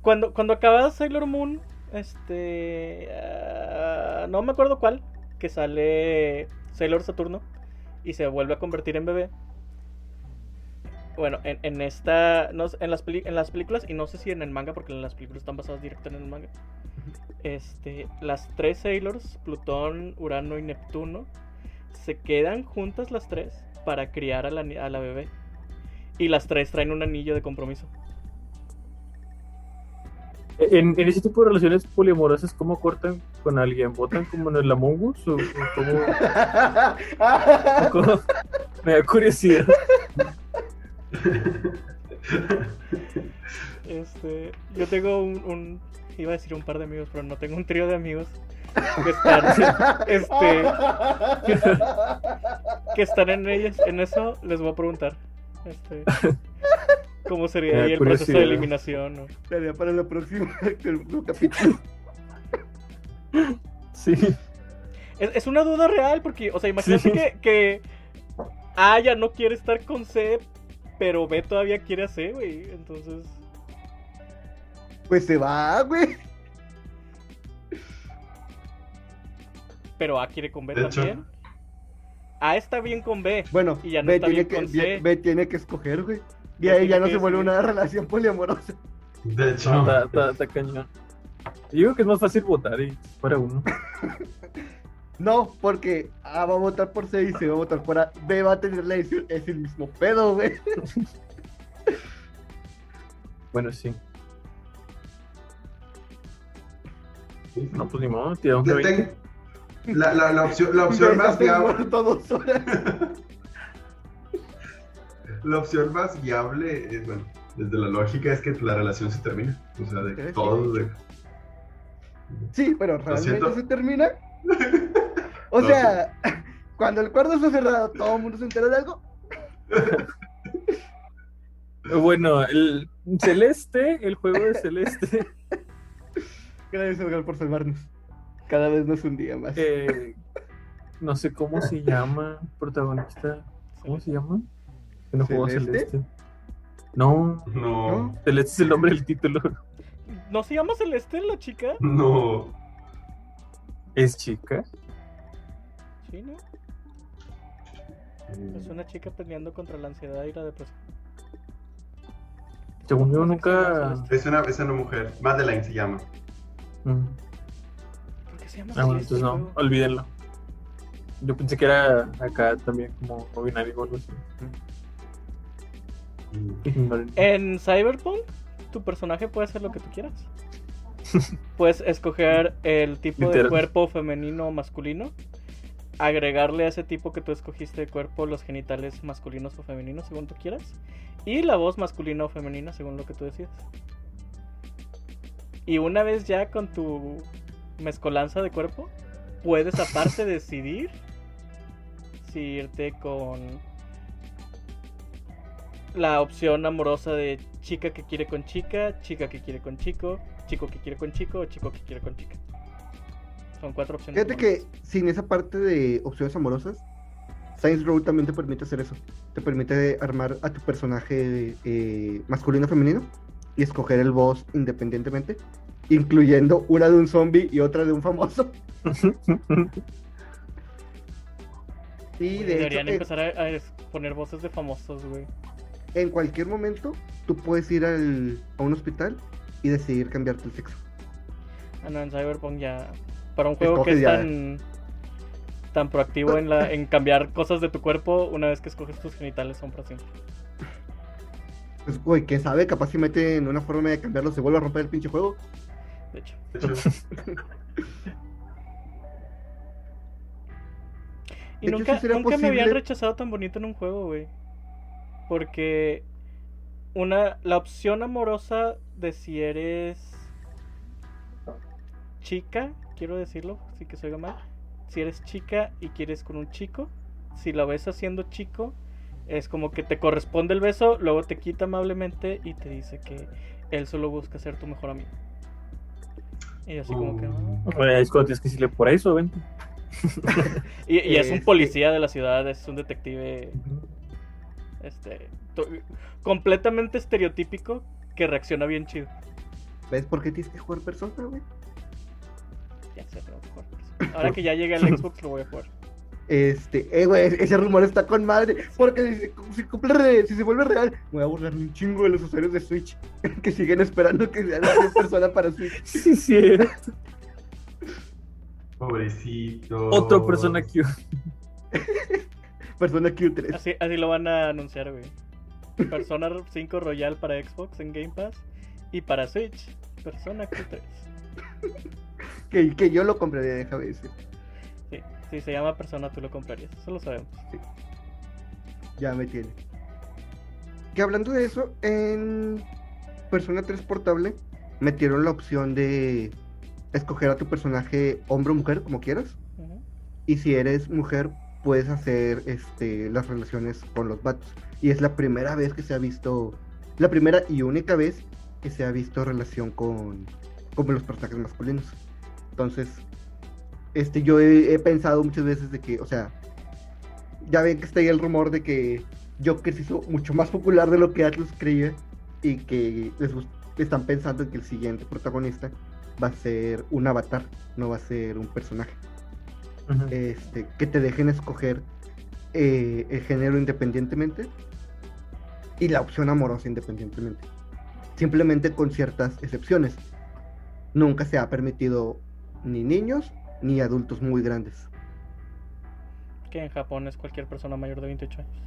cuando cuando acaba Sailor Moon, este ah, no me acuerdo cuál, que sale Sailor Saturno y se vuelve a convertir en bebé. Bueno, en, en esta no en las peli- en las películas y no sé si en el manga porque las películas están basadas directo en el manga. Este, las tres Sailors, Plutón, Urano y Neptuno, se quedan juntas las tres para criar a la, a la bebé. Y las tres traen un anillo de compromiso. En, en ese tipo de relaciones poliamorosas, ¿cómo cortan con alguien? ¿Votan como en el Among Us? ¿O, o cómo? Me da curiosidad. Este, yo tengo un, un- iba a decir un par de amigos, pero no tengo un trío de amigos que están, este, que están en ellas, en eso les voy a preguntar, este, cómo sería ahí el proceso de eliminación. ¿no? Tarea para la próxima el próximo capítulo. Sí. Es, es una duda real porque, o sea, imagínate Sí. que, que A ya no quiere estar con C, pero B todavía quiere a C, güey, entonces, Pues se va, güey. pero A quiere con B De hecho. también. A está bien con B. Bueno, Y ya no B, está tiene bien que, con B- C. B tiene que escoger, güey. Y B ahí ya no se vuelve una relación poliamorosa. De hecho, No, está, está, está cañón. Yo digo que es más fácil votar y para uno. No, porque A va a votar por C y C va a votar por A. B va a tener la decisión. Es el mismo pedo, güey. Bueno, sí. No, pues ni modo, Le 20. tengo- la, la, la opción, la opción más viable. muerto dos horas. La opción más viable es, bueno, desde la lógica es que la relación se termina. O sea, de que Sí. todo. De... Sí, pero realmente se termina. O sea, cuando el cuarto está cerrado, todo el mundo se entera de algo. Bueno, el Celeste, el juego de Celeste, Gracias, Edgar, por salvarnos. Cada vez nos un día más. eh, no sé cómo se llama, protagonista. ¿Cómo se llama? Que no jugó ¿Celeste? Celeste. No, No, Celeste es el nombre del título. ¿No se llama Celeste la chica? no. ¿Es chica? Sí, ¿no? Es una chica peleando contra la ansiedad y la depresión. Según yo nunca. Es una, es una mujer. Madeline se llama. Mm. ¿Por qué se llama Ah, bueno, entonces no, juego? olvídenlo. Yo pensé que era acá también como no binario o algo así. Ignoren. En Cyberpunk, tu personaje puede hacer lo que tú quieras. Puedes escoger el tipo de cuerpo femenino o masculino, agregarle a ese tipo que tú escogiste de cuerpo los genitales masculinos o femeninos según tú quieras, y la voz masculina o femenina según lo que tú decidas. Y una vez ya con tu mezcolanza de cuerpo, puedes aparte decidir si irte con la opción amorosa de chica que quiere con chica, chica que quiere con chico, chico que quiere con chico o chico que quiere con chica. Son cuatro opciones. Fíjate que sin esa parte de opciones amorosas, Saints Row también te permite hacer eso. Te permite armar a tu personaje eh, masculino o femenino y escoger el boss independientemente, incluyendo una de un zombie y otra de un famoso. Y de Deberían hecho, en- empezar a, poner voces de famosos, güey. en cualquier momento tú puedes ir al- a un hospital y decidir cambiarte el sexo. Ah, no, en Cyberpunk ya. Para un juego que es tan. tan proactivo en, la, en cambiar cosas de tu cuerpo, una vez que escoges tus genitales son para siempre. Pues, güey, quién sabe, capaz si meten una forma de cambiarlo, se vuelve a romper el pinche juego. De hecho. De hecho, Y De hecho, nunca, nunca me habían rechazado tan bonito en un juego, güey. Porque una la opción amorosa de si eres chica, quiero decirlo, sí que se oiga mal. Si eres chica y quieres con un chico, si la ves haciendo chico, es como que te corresponde el beso, luego te quita amablemente y te dice que él solo busca ser tu mejor amigo. Y así como que... Mm. "Ah". Bueno, es cuando tienes que decirle por eso, ven. Y, y es un Este- policía de la ciudad, es un detective este to- completamente estereotípico que reacciona bien chido. ¿Ves por qué tienes que jugar persona, güey? Ya sé, tengo que jugar eso. Ahora que ya llegue al Xbox lo voy a jugar. Este, eh, güey, ese rumor está con madre. Porque si, si cumple re- si se vuelve real, me voy a burlar un chingo de los usuarios de Switch que siguen esperando que sea la persona para Switch. Sí, sí. pobrecito. Otra persona que Persona Q3. Así, así lo van a anunciar, güey. Persona 5 Royal para Xbox en Game Pass y para Switch. Persona Q3. Que, que yo lo compraría, déjame decir. Si se llama Persona tú lo comprarías, eso lo sabemos. Ya me tiene. Que hablando de eso, en Persona 3 Portable metieron la opción de escoger a tu personaje hombre o mujer, como quieras. Y si eres mujer, puedes hacer este, las relaciones con los vatos. Y es la primera vez que se ha visto, la primera y única vez que se ha visto relación con, con los personajes masculinos. Entonces, este, yo he, he pensado muchas veces de que, o sea, ya ven que está ahí el rumor de que Joker se hizo mucho más popular de lo que Atlus creía y que les están pensando en que el siguiente protagonista va a ser un avatar, no va a ser un personaje este, que te dejen escoger eh, el género independientemente y la opción amorosa independientemente. Simplemente con ciertas excepciones. Nunca se ha permitido ni niños ni adultos muy grandes. Que en Japón es cualquier persona mayor de 28 años.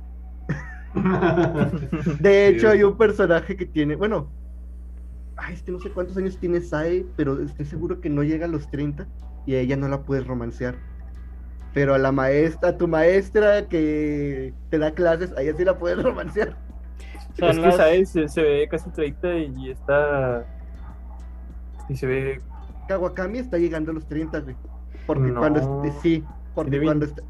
De hecho, hay un personaje que tiene, bueno, ay, este no sé cuántos años tiene Sae, pero estoy seguro que no llega a los 30 y a ella no la puedes romancear. Pero a la maestra, a tu maestra que te da clases, a ella sí la puedes romancear. Son es que las- ¿sabes? Se, se ve casi 30 y está. Y se ve. Kawakami está llegando a los 30, güey. Porque No. cuando est- sí, porque cuando está,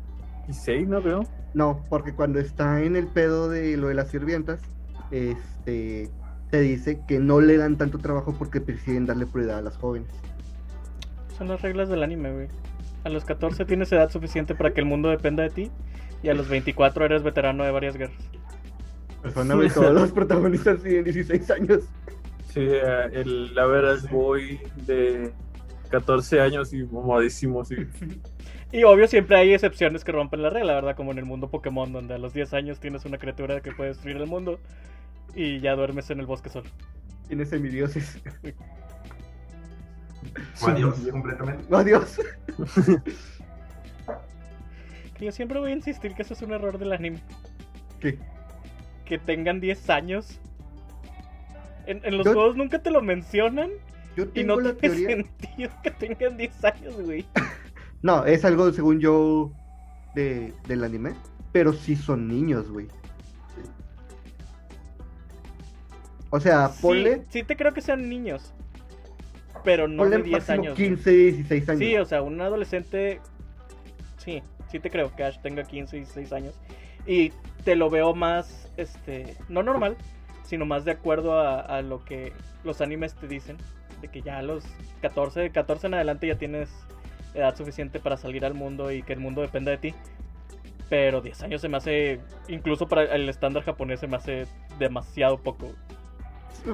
16, ¿no? Creo. no, porque cuando está en el pedo de lo de las sirvientas, este te dice que no le dan tanto trabajo porque prefieren darle prioridad a las jóvenes. Son las reglas del anime, güey. A los 14 tienes edad suficiente para que el mundo dependa de ti. Y a los 24 eres veterano de varias guerras. Perdóname, todos los protagonistas tienen 16 años. Sí, eh, el average boy de 14 años y mamadísimo, sí. Y obvio siempre hay excepciones que rompen la regla, ¿verdad? Como en el mundo Pokémon, donde a los 10 años tienes una criatura que puede destruir el mundo. Y ya duermes en el bosque solo. Tiene semidioses. O Adiós, completamente. Adiós. Que yo siempre voy a insistir que eso es un error del anime. ¿Qué? Que tengan 10 años. En, en los Yo- juegos nunca te lo mencionan. Yo Y tengo no la tiene teoría. sentido que tengan 10 años, güey. No, es algo según yo de, del anime, pero sí son niños, güey. O sea, ponle, Sí, sí te creo que sean niños. Pero no ponle de 10 máximo años. güey. 15, 16 años. Sí, o sea, un adolescente. Sí, sí te creo que Ash tenga 15 y 16 años. Y te lo veo más, este, no normal, sino más de acuerdo a, a lo que los animes te dicen. De que ya a los 14, 14 en adelante ya tienes edad suficiente para salir al mundo y que el mundo dependa de ti. Pero 10 años se me hace, incluso para el estándar japonés, se me hace demasiado poco.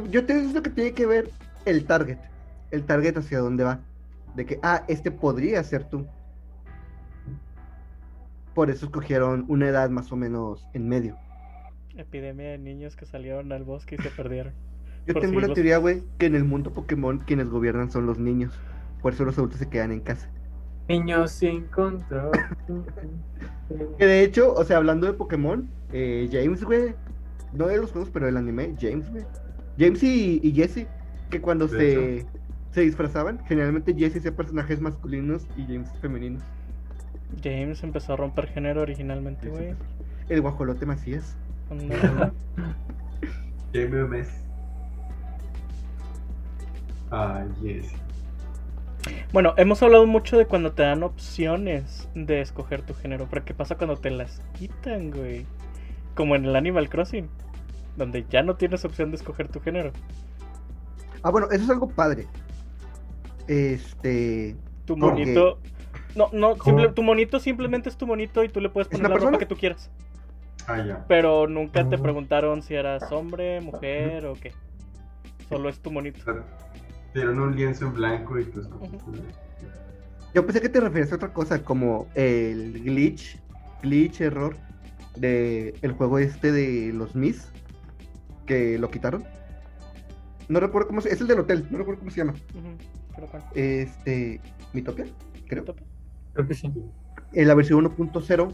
Yo te digo que tiene que ver el target. El target hacia dónde va. De que, ah, este podría ser tú. Por eso escogieron una edad más o menos en medio. Epidemia de niños que salieron al bosque y se perdieron. Yo Por tengo una teoría, güey, que en el mundo Pokémon quienes gobiernan son los niños. Por eso los adultos se quedan en casa. Niños sin control. Que de hecho, o sea, hablando de Pokémon, eh, James, güey, no de los juegos, pero del anime, James, güey. James y, y Jesse, que cuando se, se disfrazaban, generalmente Jesse hacía personajes masculinos y James femeninos. James empezó a romper género originalmente, güey. El guajolote Macías. Cuando- Jamie Ah, yes. Bueno, hemos hablado mucho de cuando te dan opciones de escoger tu género, pero ¿qué pasa cuando te las quitan, güey? Como en el Animal Crossing, donde ya no tienes opción de escoger tu género. Ah, bueno, eso es algo padre. Este. Tu ¿Por monito... No, no, tu monito simplemente es tu monito y tú le puedes ¿Es poner la ropa persona? que tú quieras. Ah, ya. Pero nunca te Ah. preguntaron si eras hombre, mujer o qué. Solo es tu monito. Dieron un lienzo en blanco y tú escogiste. Yo pensé que te referías a otra cosa, como el glitch, glitch, error de el juego este de los Mis, que lo quitaron. No recuerdo cómo se es el del hotel, no recuerdo cómo se llama. Pero ¿cuál? Este, Mitopia, creo. ¿Tope? Creo que sí. En la versión 1.0,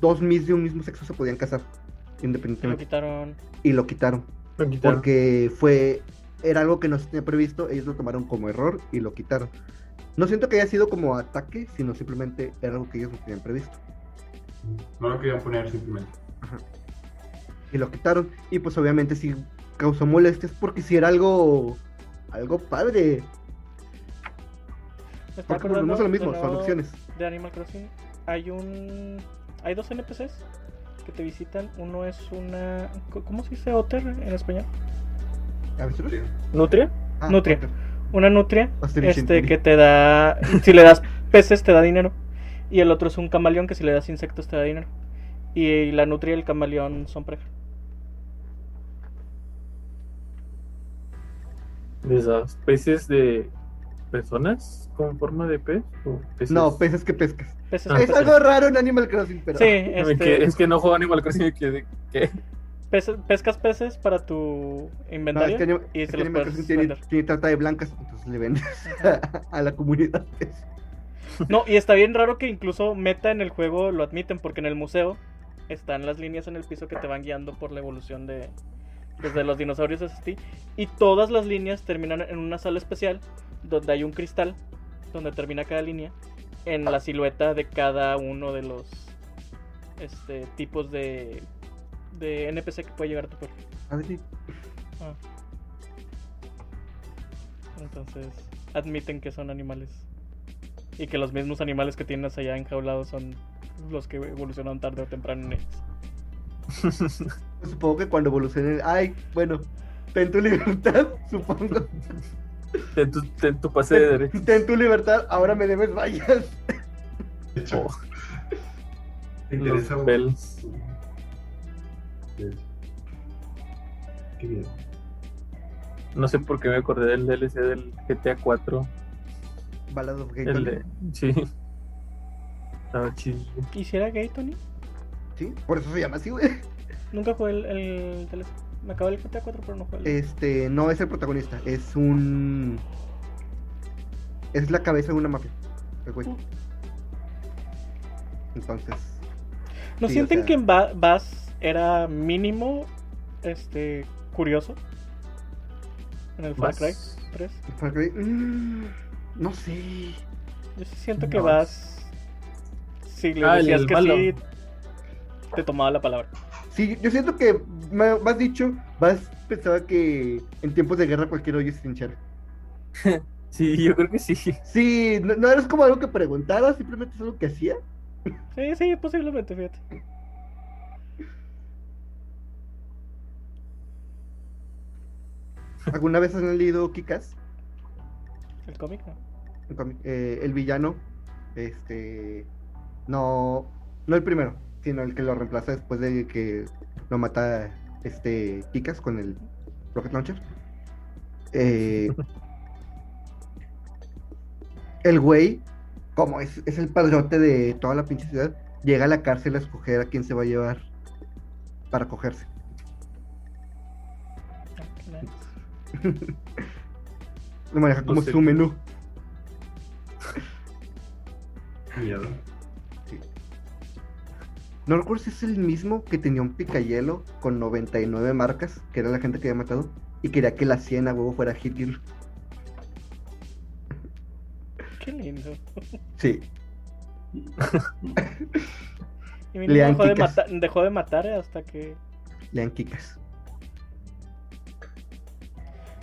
dos Mis de un mismo sexo se podían casar Lo independientemente. quitaron. Y lo quitaron. Lo quitaron. Porque fue, era algo que no se tenía previsto, ellos lo tomaron como error y lo quitaron. No siento que haya sido como ataque, sino simplemente era algo que ellos no tenían previsto. No lo querían poner simplemente. y lo quitaron. Y pues obviamente sí causó molestias porque si era algo algo padre. Porque volvemos a lo mismo, de son opciones. De Animal Crossing hay un. Hay dos NPCs que te visitan. Uno es una. ¿Cómo se dice otter en español? ¿Nutria? ah, Nutria. Una nutria. Este que te da. Si le das peces te da dinero. Y el otro es un camaleón que si le das insectos te da dinero. Y la nutria y el camaleón son pareja. ¿De esas peces de personas con forma de pez? ¿O peces? No, peces que pescas. Peces Ah, que es algo raro en Animal Crossing, pero Sí, este, es que no juego Animal Crossing y quedé. ¿Qué? Pes- pescas peces para tu No, inventario es que, Anim- y es se que los puedes tiene, trata de blancas, entonces le vendes a la comunidad. No, y está bien raro que incluso meta en el juego lo admiten, porque en el museo están las líneas en el piso que te van guiando por la evolución de desde los dinosaurios hasta ti. Y todas las líneas terminan en una sala especial donde hay un cristal donde termina cada línea en la silueta de cada uno de los este tipos de de NPC que puede llegar a tu puerta. A ver si- Ah. Entonces, admiten que son animales. Y que los mismos animales que tienes allá enjaulados son los que evolucionaron tarde o temprano en ellos. pues supongo que cuando evolucione. Ay, bueno, ten tu libertad, supongo. Ten tu, ten tu pase de derecho. Ten tu libertad, ahora me debes vallas. De hecho, Oh, ¿te los pelos. Qué bien. No sé por qué me acordé del DLC del GTA 4. Ballad of Gay El Tony. de. Sí. Estaba chido. ¿Quisiera gay, Tony? Sí, por eso se llama así, güey. Nunca jugué el, el DLC. Me acabé el GTA 4, pero no jugué el Este, no es el protagonista, es un. Es la cabeza de una mafia. El güey. Uh. Entonces. ¿No sí, o sienten sea- que Ba- Bass era mínimo este curioso? En el Far Cry Vas- 3. Far Cry, mm, no sé. Yo sí siento que No. Bass. Si le Ah, decías que malo. sí, te tomaba la palabra. Sí, yo siento que, me me has dicho, vas pensaba que en tiempos de guerra cualquier hoyo es trinchera. Sí, yo creo que sí. Sí, no, no eres como algo que preguntara, simplemente es algo que hacía. Sí, sí, posiblemente, fíjate. ¿Alguna vez han leído Kikas? El cómic, ¿no? El cómic, eh, el villano, este, no, no el primero, sino el que lo reemplaza después de que lo mata este Kikas con el Rocket Launcher. Eh, el güey, como es, es el padrote de toda la pinche ciudad, llega a la cárcel a escoger a quién se va a llevar para cogerse. Lo maneja No como sé. su menú. Miedo. No recuerdo si es el mismo que tenía un picayelo con 99 marcas, que era la gente que había matado, y quería que la 100 a huevo fuera Hit Girl. Qué lindo. Sí, Y Lean dejó de, Kikas. mata- dejó de matar hasta que. lean Kikas.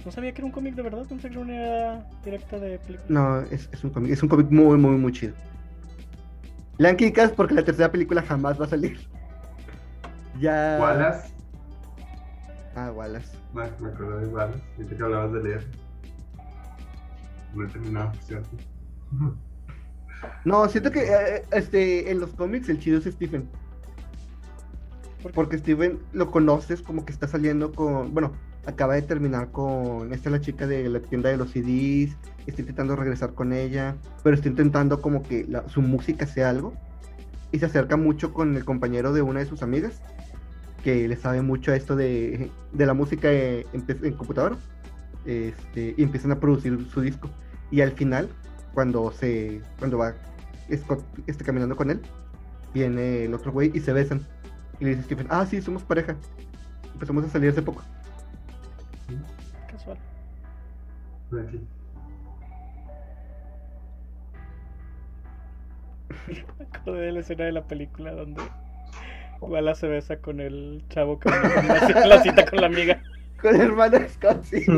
No sabía que era un cómic de verdad, pensé que era una directa de película. No, es, es un cómic, es un cómic muy, muy, muy chido. Lean Kikas porque la tercera película jamás va a salir. Ya. Wallace. Ah, Wallace. Me, me acuerdo de Wallace. Ahorita que hablabas de leer. No he terminado, cierto. No, siento que eh, este, en los cómics el chido es Stephen. Porque Steven lo conoces como que está saliendo con. Bueno, acaba de terminar con. Esta es la chica de la tienda de los CDs. Está intentando regresar con ella. Pero está intentando como que su música sea algo. Y se acerca mucho con el compañero de una de sus amigas. Que le sabe mucho a esto de, de la música en, en- en computadora. Este, y empiezan a producir su disco. Y al final, cuando se. Cuando va Scott este, caminando con él, viene el otro güey y se besan. Y le dice Stephen, ah, sí, somos pareja. Empezamos a salir hace poco. Casual. Me acordé de la escena de la película donde Walla se besa con el chavo que la ci- la cita con la amiga. Con el hermano Scott, sí.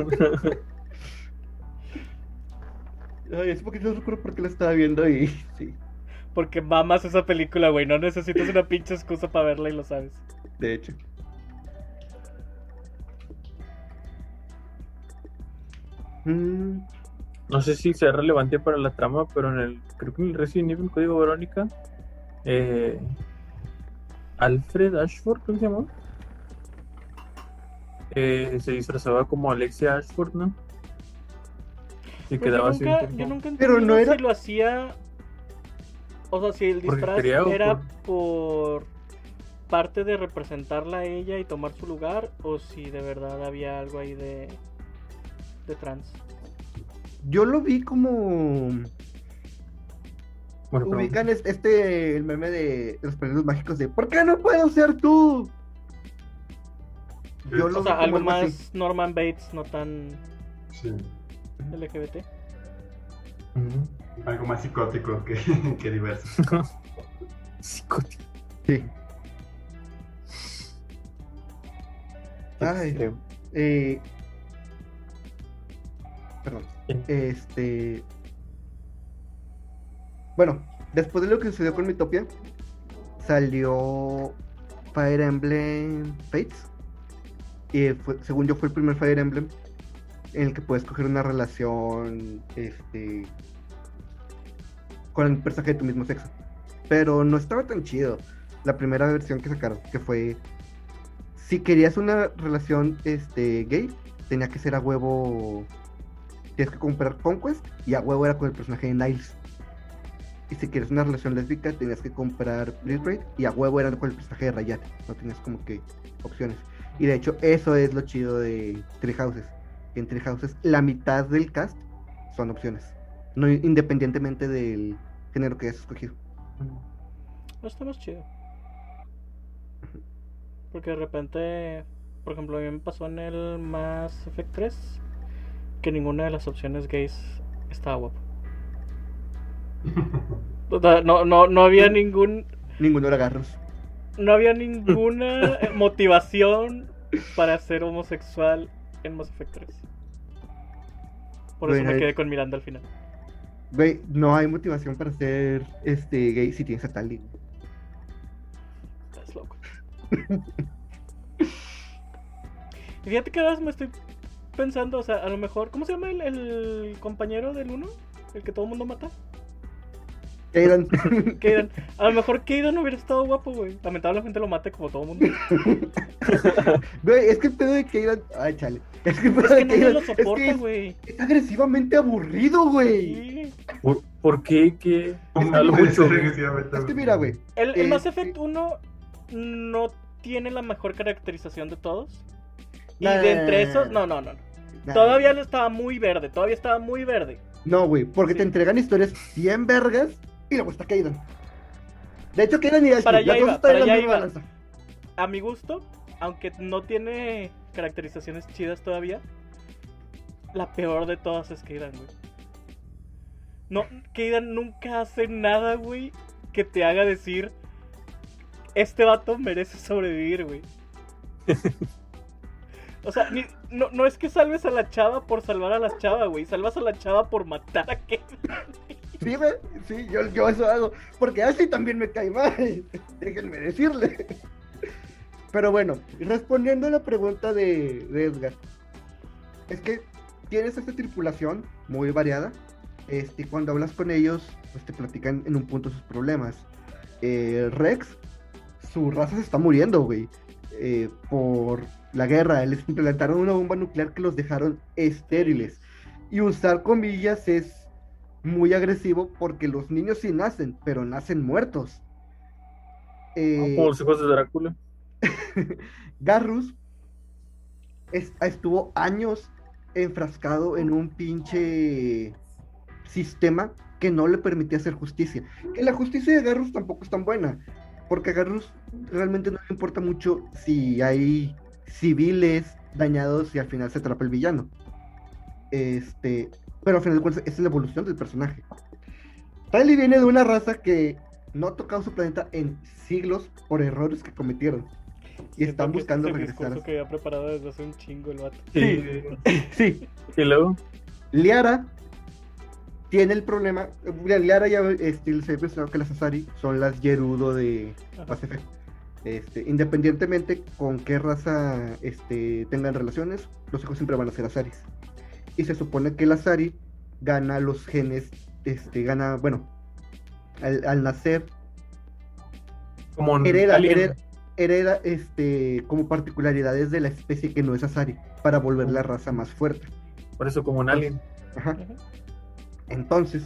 Ay, es porque no recuerdo por qué lo estaba viendo y sí, Porque mamas esa película, güey. No necesitas una pinche excusa para verla y lo sabes. de hecho. Mm, No sé si sea relevante para la trama, pero en el creo que en el Resident Evil Código Verónica eh, Alfred Ashford, creo que se llamó. Eh, se disfrazaba como Alexia Ashford, ¿no? Y Pues quedaba yo, así. nunca, un yo nunca Pero entendí no era- si lo hacía. O sea, si el disfraz era por- por parte de representarla a ella y tomar su lugar, o si de verdad había algo ahí de. De trans. yo lo vi como. Bueno, Ubican es- este, el meme de los paneles mágicos de ¿Por qué no puedo ser tú? Yo lo O sea, algo más así. Norman Bates, no tan Sí. LGBT. Algo más psicótico que, que diverso. Psicótico. Sí. Ay. Eh, perdón. Este. Bueno, después de lo que sucedió con Mitopia, salió Fire Emblem Fates. Y fue- según yo, fue el primer Fire Emblem en el que puedes coger una relación este, con el personaje de tu mismo sexo. Pero no estaba tan chido la primera versión que sacaron, que fue si querías una relación este gay, tenía que ser a huevo. Tienes que comprar Conquest y a huevo era con el personaje de Niles. Y si quieres una relación lésbica, tenías que comprar Raid y a huevo era con el personaje de Rayat. No tenías como que opciones. Y de hecho, eso es lo chido de Tree Houses. En Tree Houses, la mitad del cast son opciones. No independientemente del género que hayas escogido. Está más chido. Porque de repente, por ejemplo, a mí me pasó en el Mass Effect 3 que ninguna de las opciones gays estaba guapo. O sea, No, no, no había ningún, Ninguno era Garros. no había ninguna motivación para ser homosexual en Mass Effect 3. Por eso Bueno, me quedé con Miranda al final. Güey, no hay motivación para ser este gay si tienes a Tali. Estás loco. Y fíjate que ahora me estoy pensando, o sea, a lo mejor, ¿cómo se llama el, el compañero del uno? El que todo el mundo mata. Kaidan. Kaidan. A lo mejor Kaidan hubiera estado guapo, güey. Lamentablemente lo mate como todo el mundo. Güey, es que el pedo de Kaidan. Ay, chale. Es que el pedo Es que de lo es soporta, que es, güey. es agresivamente aburrido, güey. Sí. ¿Por, por qué? ¿Qué? ¿Cómo Hablo puede mucho. Es que mira, güey. El, el Mass Este- Effect 1 no tiene la mejor caracterización de todos. Y de entre esos, no, no, no. Nah. Todavía no estaba muy verde, todavía estaba muy verde. No, güey, porque Sí. te entregan historias 100 vergas y luego está Kaidan. De hecho, Kaidan y Ashley, Para allá iba, para iba. balanza. A mi gusto, aunque no tiene caracterizaciones chidas todavía, la peor de todas es Kaidan, güey. No, Kaidan nunca hace nada, güey, que te haga decir, este vato merece sobrevivir, güey. O sea, ni- no, no es que salves a la chava por salvar a la chava, güey. Salvas a la chava por matar a Kaidan. Sí, güey, sí, yo, eso hago. Porque Ashley también me cae mal. Déjenme decirle. Pero bueno, respondiendo a la pregunta de, de Edgar. Es que tienes esta tripulación muy variada. Este, cuando hablas con ellos, pues te platican en un punto sus problemas. Eh, Rex, su raza se está muriendo, güey. Eh, por la guerra. Les implantaron una bomba nuclear que los dejaron estériles. Y usar comillas es muy agresivo porque los niños sí nacen, pero nacen muertos. Eh, Como los hijos de Drácula. Garrus es- estuvo años enfrascado en un pinche sistema que no le permitía hacer justicia. Que la justicia de Garrus tampoco es tan buena, porque a Garrus realmente no le importa mucho si hay civiles dañados y al final se atrapa el villano. Este, pero al final de cuentas esa es la evolución del personaje. Riley viene de una raza que no ha tocado su planeta en siglos por errores que cometieron. Y están que buscando es el regresar. discurso que había preparado desde hace un chingo el vato. Sí. Sí, Y luego, Liara tiene el problema. mira, Liara ya este, les he mencionado que las Asari son las Gerudo de. Mass Effect. Este, independientemente con qué raza este, tengan relaciones, los hijos siempre van a ser Asaris. Y se supone que el Asari gana los genes, este, gana, bueno, al, al nacer, como hereda, hereda, hereda, este, como particularidades de la especie que no es Asari, para volver la raza más fuerte. Por eso, como un alien. Ajá. Entonces,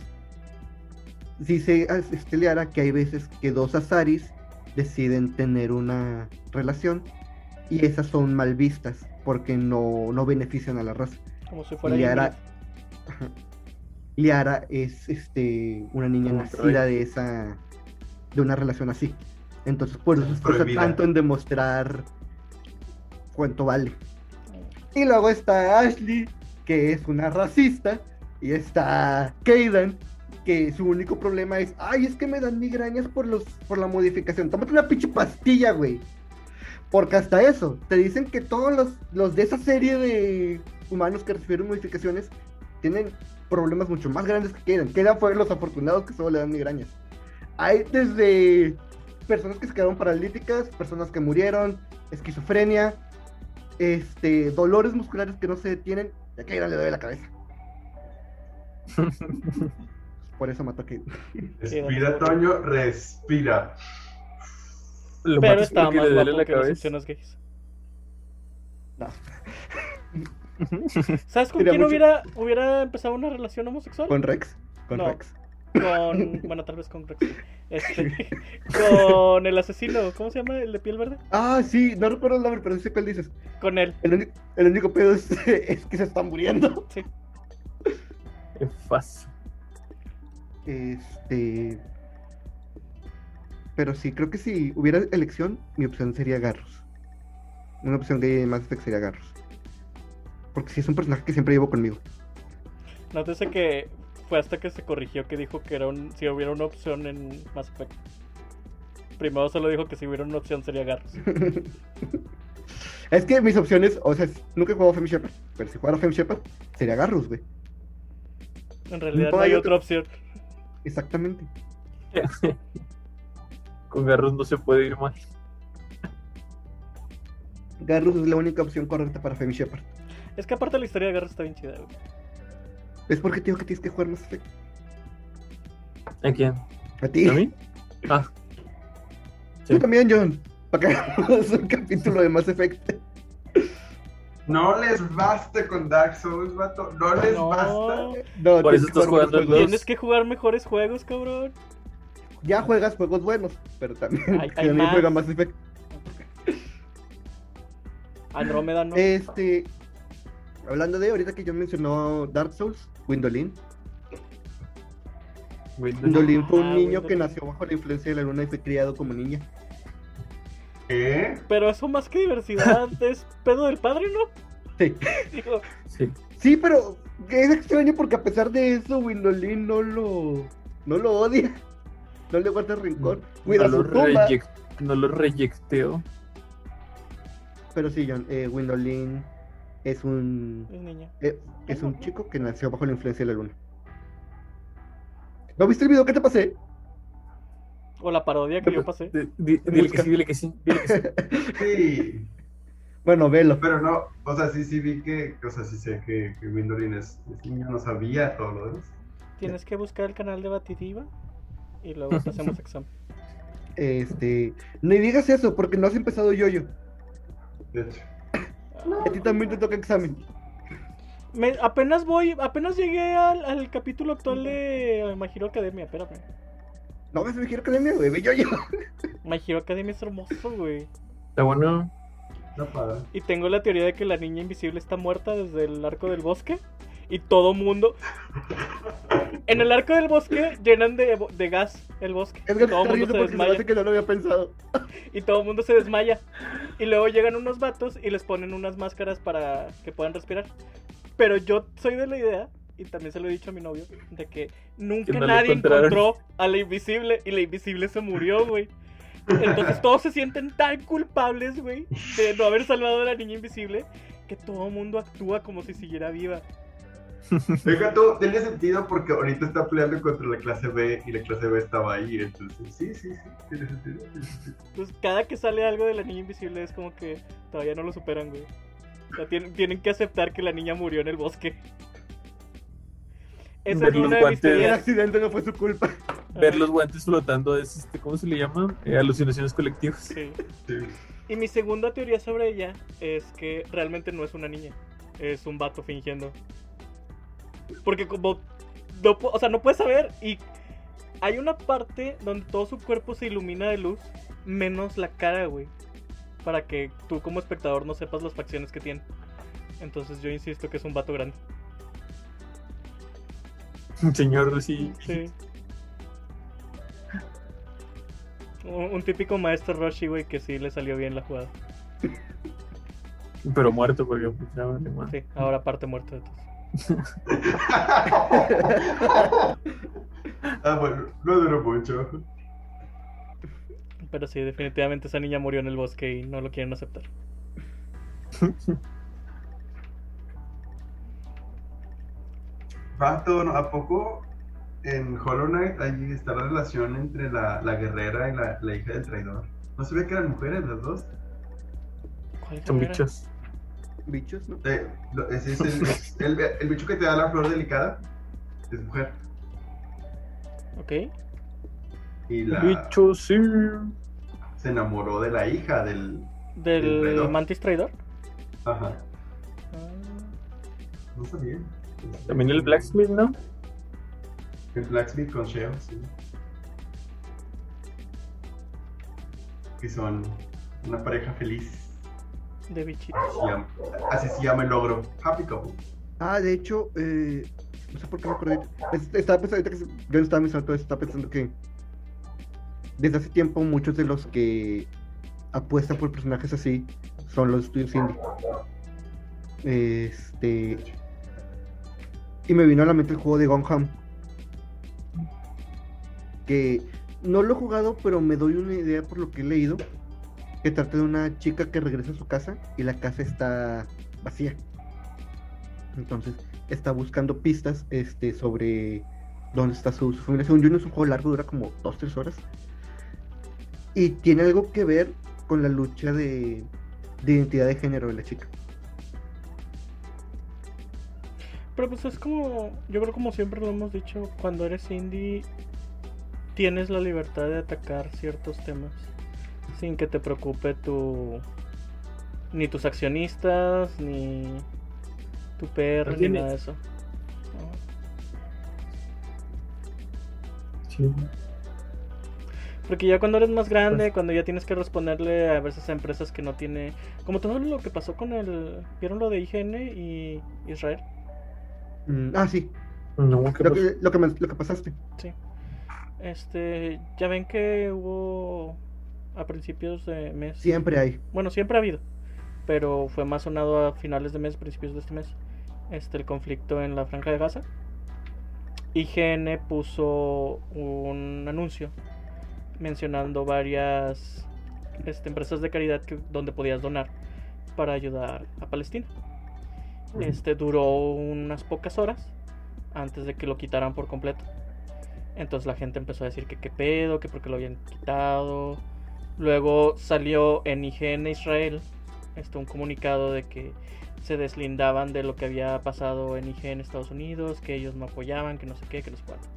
dice este Liara que hay veces que dos Azaris deciden tener una relación y esas son mal vistas porque no, no benefician a la raza. Como si fuera Liara. Liara es este una niña Como nacida de esa de una relación así. Entonces por eso se tanto en demostrar cuánto vale. Y luego está Ashley, que es una racista, y está Kaidan, que su único problema es, ay, es que me dan migrañas por los por la modificación. Tómate una pinche pastilla, güey. Porque hasta eso, te dicen que todos los, los de esa serie de humanos que recibieron modificaciones tienen problemas mucho más grandes que Kaidan. Kaidan fue los afortunados que solo le dan migrañas. Hay desde personas que se quedaron paralíticas, personas que murieron, esquizofrenia, este, dolores musculares que no se detienen, y a Kaidan le duele la cabeza. Por eso mató a Kaidan. Respira, Toño, respira. Lo Pero estaba más le duele guapo la que las cabeza. opciones gays. No. ¿Sabes con Sería quién mucho- hubiera, hubiera empezado una relación homosexual? Con Rex. Con No. Rex. Con. Bueno, tal vez con Rex. Este, con el asesino. ¿Cómo se llama? El de piel verde. Ah, sí, no recuerdo el nombre, pero sí sé cuál dices. Con él. El, único- el único pedo es, es que se están muriendo. Sí. Qué fácil. Este. Pero sí, creo que si hubiera elección, mi opción sería Garrus. Una opción gay de Mass Effect sería Garrus. Porque sí es un personaje que siempre llevo conmigo. Nótese que fue hasta que se corrigió que dijo que era un, si hubiera una opción en Mass Effect. Primero solo dijo que si hubiera una opción sería Garrus. es que mis opciones, o sea, nunca he jugado Femme Shepard, pero si jugara Femme Shepard, sería Garrus, güey. En realidad No no hay hay otra opción. Exactamente. Con Garros no se puede ir mal. Garrus es la única opción correcta para Femi Shepard. Es que aparte la historia de Garrus está bien chida, güey. Es porque te digo que tienes que jugar Mass Effect. ¿A quién? A ti. ¿A mí? Ah. Tú Sí. también, John. Para que hagamos un capítulo de Mass Effect. No les basta con Dark Souls, vato. No les No. basta. No, Por tienes eso que estás jugando el. Tienes que jugar mejores juegos, cabrón. Ya juegas juegos buenos, pero también, Hay- hay también más. juega Mass Effect. Andrómeda, ¿no? Este. Hablando de ahorita que yo mencionó Dark Souls, Windolin. Windolin fue un Ah, niño que nació bajo la influencia de la luna y fue criado como niña. ¿Qué? Pero eso más que diversidad es pedo del padre, ¿no? Sí. Digo, Sí. Sí, pero es extraño porque a pesar de eso, Windolin no lo. no lo odia. No le guarda rencor. Cuida no, su no lo reyecteo. Pero sí, John, eh, Windolin es un. es niña. eh, es un chico que nació bajo la influencia de la luna. ¿No viste el video que te pasé? O la parodia que yo pasé. Di- di- Dile que sí, dile que sí. Dile que sí. Sí. Bueno, velo. Pero no, o sea, sí, sí vi que, o sea, sí sé que, que Windolin es, es niño, no sabía todo lo demás. Tienes que buscar el canal de Batidiva y luego te hacemos examen. Este. Ni digas eso, porque no has empezado yo-yo. De hecho. A ti también te toca examen. Me- apenas voy, apenas llegué al, al capítulo actual de My Hero Academia, espérame. No ves mi Hero Academia, güey, ve yo-yo. My Hero Academia es hermoso, güey. Está bueno. No. Y tengo la teoría de que la niña invisible está muerta desde el arco del bosque. Y todo mundo. En el arco del bosque llenan de, de gas el bosque. Es que todo está el mundo se se me desmaya. hace que no lo había pensado. Y todo el mundo se desmaya. Y luego llegan unos vatos y les ponen unas máscaras para que puedan respirar. Pero yo soy de la idea, y también se lo he dicho a mi novio, de que nunca Que no lo nadie encontró a la invisible y la invisible se murió, güey. Entonces todos se sienten tan culpables, güey, de no haber salvado a la niña invisible, que todo el mundo actúa como si siguiera viva. Deja tú, tiene sentido porque ahorita está peleando contra la clase B y la clase B estaba ahí, entonces sí, sí, sí, tiene sentido. tiene sentido. Entonces cada que sale algo de la niña invisible es como que todavía no lo superan, güey. O sea, tienen, tienen que aceptar que la niña murió en el bosque. Esa Ver es los una de mis guantes. El teorías. accidente no fue su culpa. Ver Ajá. los guantes flotando es, este, ¿cómo se le llama? Eh, alucinaciones colectivas. Sí. Sí. Y mi segunda teoría sobre ella es que realmente no es una niña, es un vato fingiendo. Porque como no, o sea, no puedes saber y hay una parte donde todo su cuerpo se ilumina de luz, menos la cara, güey, para que tú como espectador no sepas las facciones que tiene. Entonces yo insisto que es un vato grande. Señor, sí. Sí. Un, un típico maestro Roshi, güey, que sí le salió bien la jugada. Pero muerto porque ya vale más. Sí, ahora parte muerto de todos. ah, bueno, no duró mucho. Pero sí, definitivamente esa niña murió en el bosque y no lo quieren aceptar. Vato, ¿no? ¿a poco en Hollow Knight ahí está la relación entre la, la guerrera y la, la hija del traidor? ¿No se ve que eran mujeres las dos? ¿Cuál Son bichos. Bichos, ¿no? Eh, lo- ese es el, es el, el bicho que te da la flor delicada. Es mujer. Ok. Y la, Bichos, sí. se enamoró de la hija del. ¿Del Del traidor. mantis traidor? Ajá. Ah, No sabía. También el Blacksmith, ¿no? El Blacksmith con Sheo, sí. Que son una pareja feliz. de bichitos. Así se llama, así se llama el logro. Happy couple. Ah, de hecho, eh, no sé por qué me acordé. Es- Estaba pensando, ahorita que yo estaba pensando estaba pensando que desde hace tiempo muchos de los que apuestan por personajes así son los estudios indie. Este. Y me vino a la mente el juego de Gone Home. Que no lo he jugado, pero me doy una idea por lo que he leído. Que trata de una chica que regresa a su casa y la casa está vacía. Entonces está buscando pistas este, sobre dónde está su, su familia. Según yo, no es un juego largo, dura como 2-3 horas. Y tiene algo que ver con la lucha de de identidad de género de la chica. Pero pues es como, yo creo como siempre lo hemos dicho, cuando eres indie tienes la libertad de atacar ciertos temas sin que te preocupe tu ni tus accionistas ni tu PR ni nada de eso. Sí. Porque ya cuando eres más grande, Pues- cuando ya tienes que responderle a veces a empresas que no tiene, como todo lo que pasó con el, ¿vieron lo de IGN y Israel? Mm, ah, sí, No, ¿qué lo que, lo, que, me- lo que pasaste. Sí. Este, ya ven que hubo a principios de mes. Siempre hay. Bueno, siempre ha habido, pero fue más sonado a finales de mes, principios de este mes, este el conflicto en la franja de Gaza. IGN puso un anuncio mencionando varias este, empresas de caridad que, donde podías donar para ayudar a Palestina. Este duró unas pocas horas antes de que lo quitaran por completo. Entonces la gente empezó a decir que qué pedo, que porque lo habían quitado. Luego salió en IGN Israel este, un comunicado de que se deslindaban de lo que había pasado en IGN Estados Unidos, que ellos no apoyaban, que no sé qué, que sé cuánto.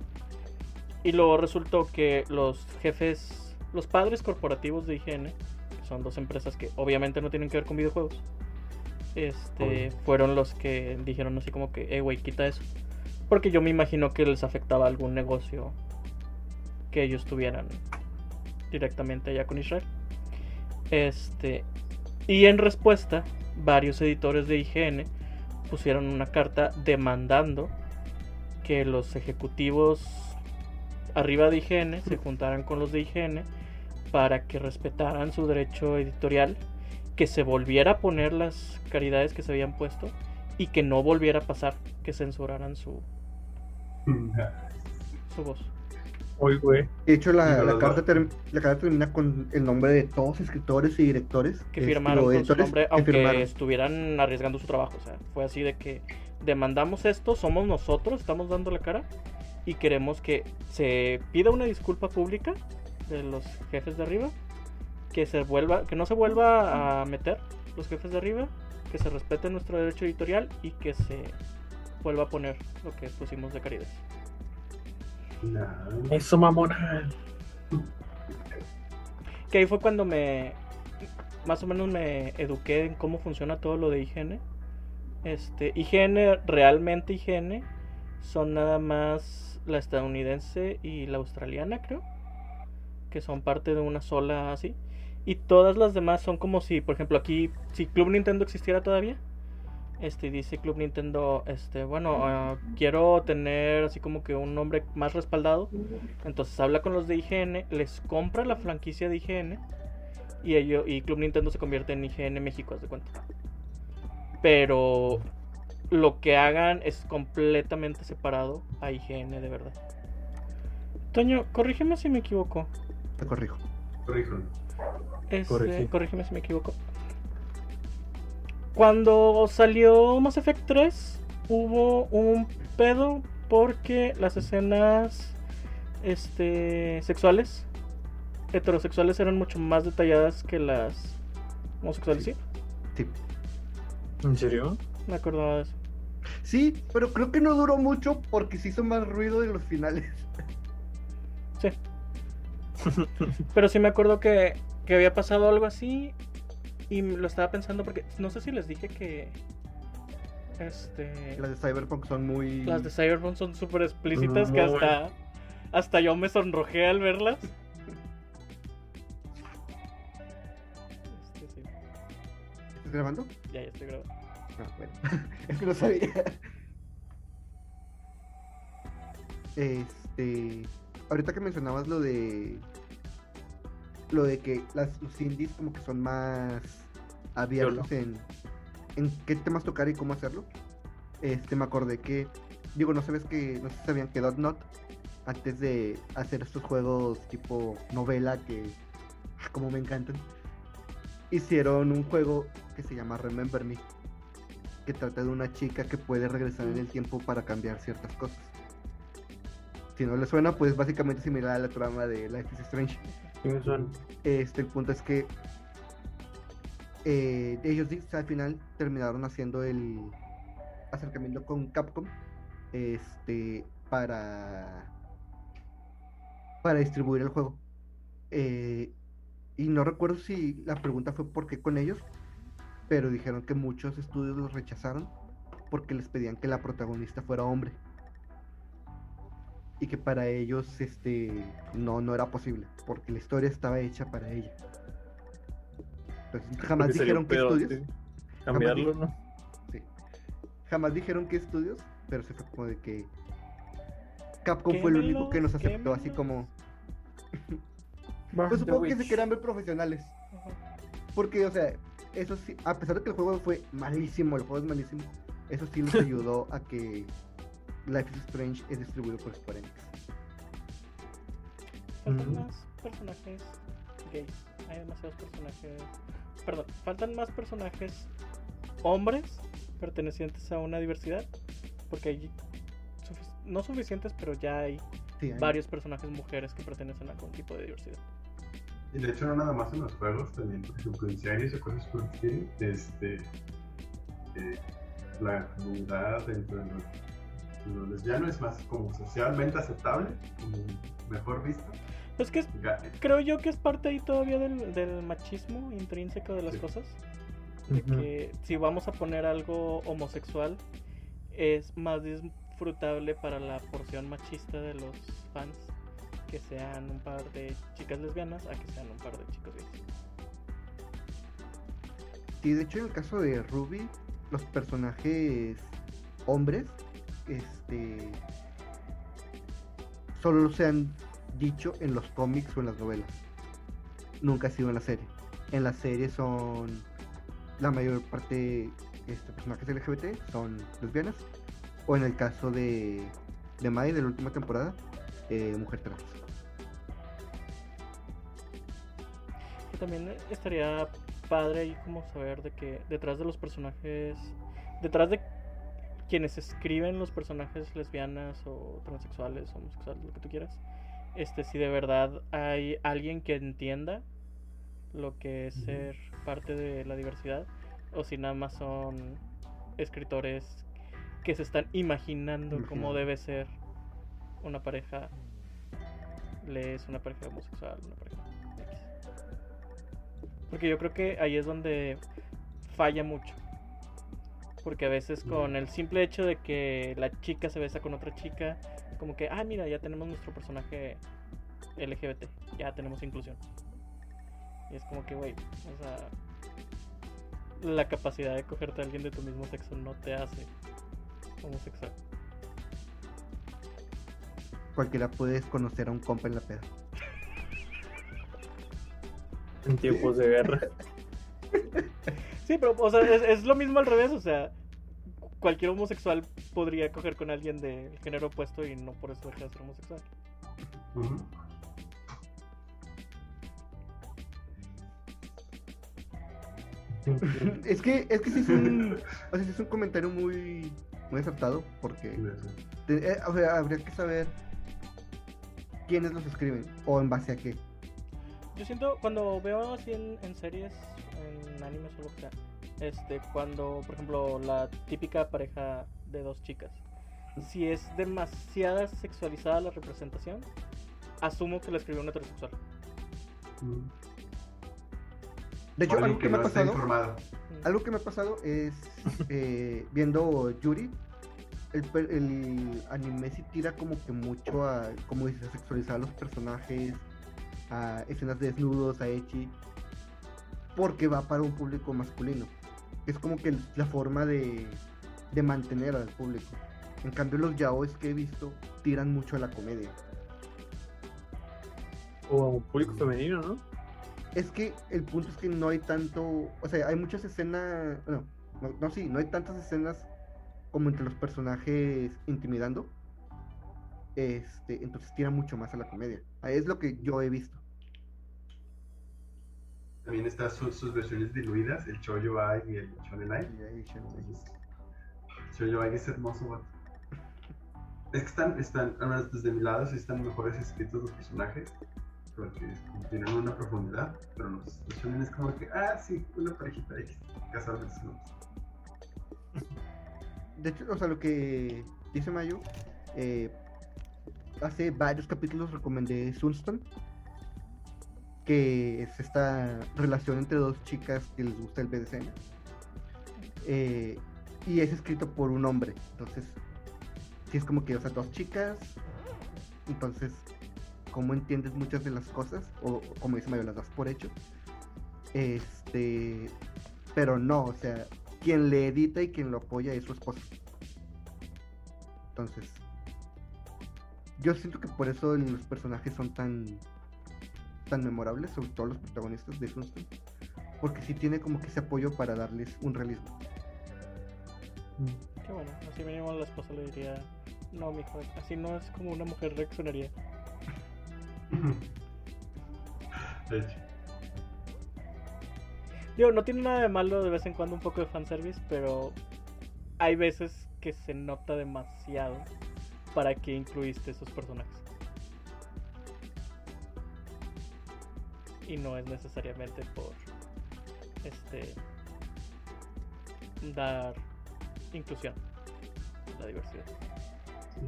Y luego resultó que los jefes, los padres corporativos de IGN, que son dos empresas que obviamente no tienen que ver con videojuegos, este, fueron los que dijeron así como que, eh, güey, quita eso. Porque yo me imagino que les afectaba algún negocio que ellos tuvieran directamente allá con Israel. Este, y en respuesta, varios editores de IGN pusieron una carta demandando que los ejecutivos arriba de IGN se juntaran con los de IGN para que respetaran su derecho editorial, que se volviera a poner las caridades que se habían puesto y que no volviera a pasar que censuraran su, su voz. Hoy, güey. De hecho, la, la carta, la carta termina con el nombre de todos escritores y directores que este, firmaron con su nombre, que aunque firmaron. estuvieran arriesgando su trabajo. O sea, fue así de que demandamos esto, somos nosotros, estamos dando la cara y queremos que se pida una disculpa pública de los jefes de arriba, que se vuelva, que no se vuelva a meter los jefes de arriba, que se respete nuestro derecho editorial y que se vuelva a poner lo que pusimos de caridad. Nah. Eso, mamona. Que ahí fue cuando me. Más o menos me eduqué en cómo funciona todo lo de higiene. Este, IGN, realmente IGN, son nada más la estadounidense y la australiana, creo. Que son parte de una sola así. Y todas las demás son como si, por ejemplo, aquí, si Club Nintendo existiera todavía. Este dice Club Nintendo, este, bueno, ah, quiero tener así como que un nombre más respaldado. Entonces habla con los de IGN, les compra la franquicia de IGN y ello, y Club Nintendo se convierte en IGN México, haz de cuenta. Pero lo que hagan es completamente separado a IGN de verdad. Toño, corrígeme si me equivoco. Te corrijo. Corrijo. Este, Corregí. corrígeme si me equivoco. Cuando salió Mass Effect 3, hubo un pedo porque las escenas este, sexuales, heterosexuales, eran mucho más detalladas que las homosexuales, ¿sí? Sí. ¿En serio? Me acordaba de eso. Sí, pero creo que no duró mucho porque se hizo más ruido de los finales. Sí. Pero sí me acuerdo que, que había pasado algo así y lo estaba pensando porque no sé si les dije que este Las de Cyberpunk son muy. Las de Cyberpunk son súper explícitas que hasta, hasta yo me sonrojé al verlas. Este, sí, ¿Estás grabando? ya, ya estoy grabando. Ah, bueno. es que no sabía. Este. Ahorita que mencionabas lo de. Lo de que las, los indies como que son más abiertos en, en qué temas tocar y cómo hacerlo. Este me acordé que. Digo, no sabes que. No sé si sabían que Dotnot, antes de hacer estos juegos tipo novela que. ah, como me encantan. Hicieron un juego que se llama Remember Me que trata de una chica que puede regresar en el tiempo para cambiar ciertas cosas. Si no le suena, pues básicamente similar a la trama de Life is Strange. Este, el punto es que eh, ellos al final terminaron haciendo el acercamiento con Capcom este para para distribuir el juego. Eh, y no recuerdo si la pregunta fue por qué con ellos pero dijeron que muchos estudios los rechazaron porque les pedían que la protagonista fuera hombre y que para ellos este no no era posible porque la historia estaba hecha para ella entonces jamás dijeron pedo, estudios sí. Cambiarlo, ¿no? Sí. Jamás dijeron qué estudios, pero se fue como de que Capcom fue el único que nos aceptó así como. Pues The supongo que se querían ver profesionales. Ajá. Porque, o sea, eso sí, a pesar de que el juego fue malísimo, el juego es malísimo, eso sí les ayudó a que Life is Strange es distribuido por Square Enix. Faltan Mm. más personajes gays. Hay demasiados personajes. Perdón, faltan más personajes hombres pertenecientes a una diversidad. Porque hay sufic- no suficientes, pero ya hay Sí, hay- varios personajes mujeres que pertenecen a algún tipo de diversidad. Y de hecho, no nada más en los juegos, también, por ejemplo, en series o cosas por el este, eh, la comunidad dentro de los, de los lesbianos es más como socialmente aceptable, como mejor visto. Pues que es- creo yo que es parte ahí todavía del, del machismo intrínseco de las Sí. cosas. De que si vamos a poner algo homosexual, es más disfrutable para la porción machista de los fans que sean un par de chicas lesbianas a que sean un par de chicos gays. Sí, de hecho en el caso de Ruby, los personajes hombres, este solo se han dicho en los cómics o en las novelas. Nunca ha sido en la serie. En la serie son la mayor parte este, personajes LGBT son lesbianas. O en el caso de, de Mai de la última temporada, eh, mujer trans. También estaría padre ahí como saber de que detrás de los personajes, detrás de quienes escriben los personajes lesbianas o transexuales, homosexuales, lo que tú quieras, este si de verdad hay alguien que entienda lo que es ser parte de la diversidad o si nada más son escritores que se están imaginando cómo Imaginando. debe ser una pareja les una pareja homosexual, una pareja X. Porque yo creo que ahí es donde falla mucho. Porque a veces con el simple hecho de que la chica se besa con otra chica, como que, ah, mira, ya tenemos nuestro personaje LGBT, ya tenemos inclusión. Y es como que, güey, o sea, la capacidad de cogerte a alguien de tu mismo sexo no te hace homosexual. Cualquiera puede conocer a un compa en la peda. En tiempos de guerra. Sí, pero, o sea, es, es lo mismo al revés, o sea, cualquier homosexual podría coger con alguien del género opuesto y no por eso deja de ser homosexual. Es que, es que sí es un, o sea, sí es un comentario muy, muy acertado, porque te- eh, o sea, habría que saber quiénes los escriben o en base a qué. Yo siento, cuando veo así en, en series, en animes o lo que sea, este, cuando, por ejemplo, la típica pareja de dos chicas, si es demasiada sexualizada la representación, asumo que la escribió un heterosexual. De hecho, algo que me ha no pasado, informado. Mm. algo que me ha pasado es eh, viendo Yuri, el, per- el anime sí tira como que mucho a, como dices, a sexualizar a los personajes, a escenas de desnudos, a Echi, porque va para un público masculino. Es como que la forma de, de mantener al público. En cambio, los yaois que he visto tiran mucho a la comedia. O a un público femenino, ¿no? Es que el punto es que no hay tanto, o sea, hay muchas escenas, no, no, no, sí, no hay tantas escenas como entre los personajes intimidando. Este, entonces tira mucho más a la comedia. Es lo que yo he visto. También están sus, sus versiones diluidas, el Choyo Ai y el Shonen Ai. Shoujo Ai es hermoso. Es que están, están, desde mi lado, sí están mejores escritos los personajes. porque tienen una profundidad, pero los, los shonen es como que, ah, sí, una parejita X, casarles, ¿no? De hecho, o sea, lo que dice Mayo, eh, hace varios capítulos recomendé Sunstone, que es esta relación entre dos chicas que les gusta el BDSM. Eh, y es escrito por un hombre, entonces, sí es como que, o sea, dos chicas, entonces, ¿cómo entiendes muchas de las cosas? O como dice Mayo, las das por hecho. Este, pero no, o sea, quien le edita y quien lo apoya es su esposa. Entonces, yo siento que por eso los personajes son tan tan memorables, sobre todo los protagonistas de Sunstone, porque sí tiene como que ese apoyo para darles un realismo. Qué bueno, así mínimo la esposa le diría, no, mijo, así no es como una mujer reaccionaría. De hecho, Digo, no tiene nada de malo de vez en cuando un poco de fanservice, pero hay veces que se nota demasiado para que incluiste esos personajes. Y no es necesariamente por este dar inclusión, la diversidad. sí.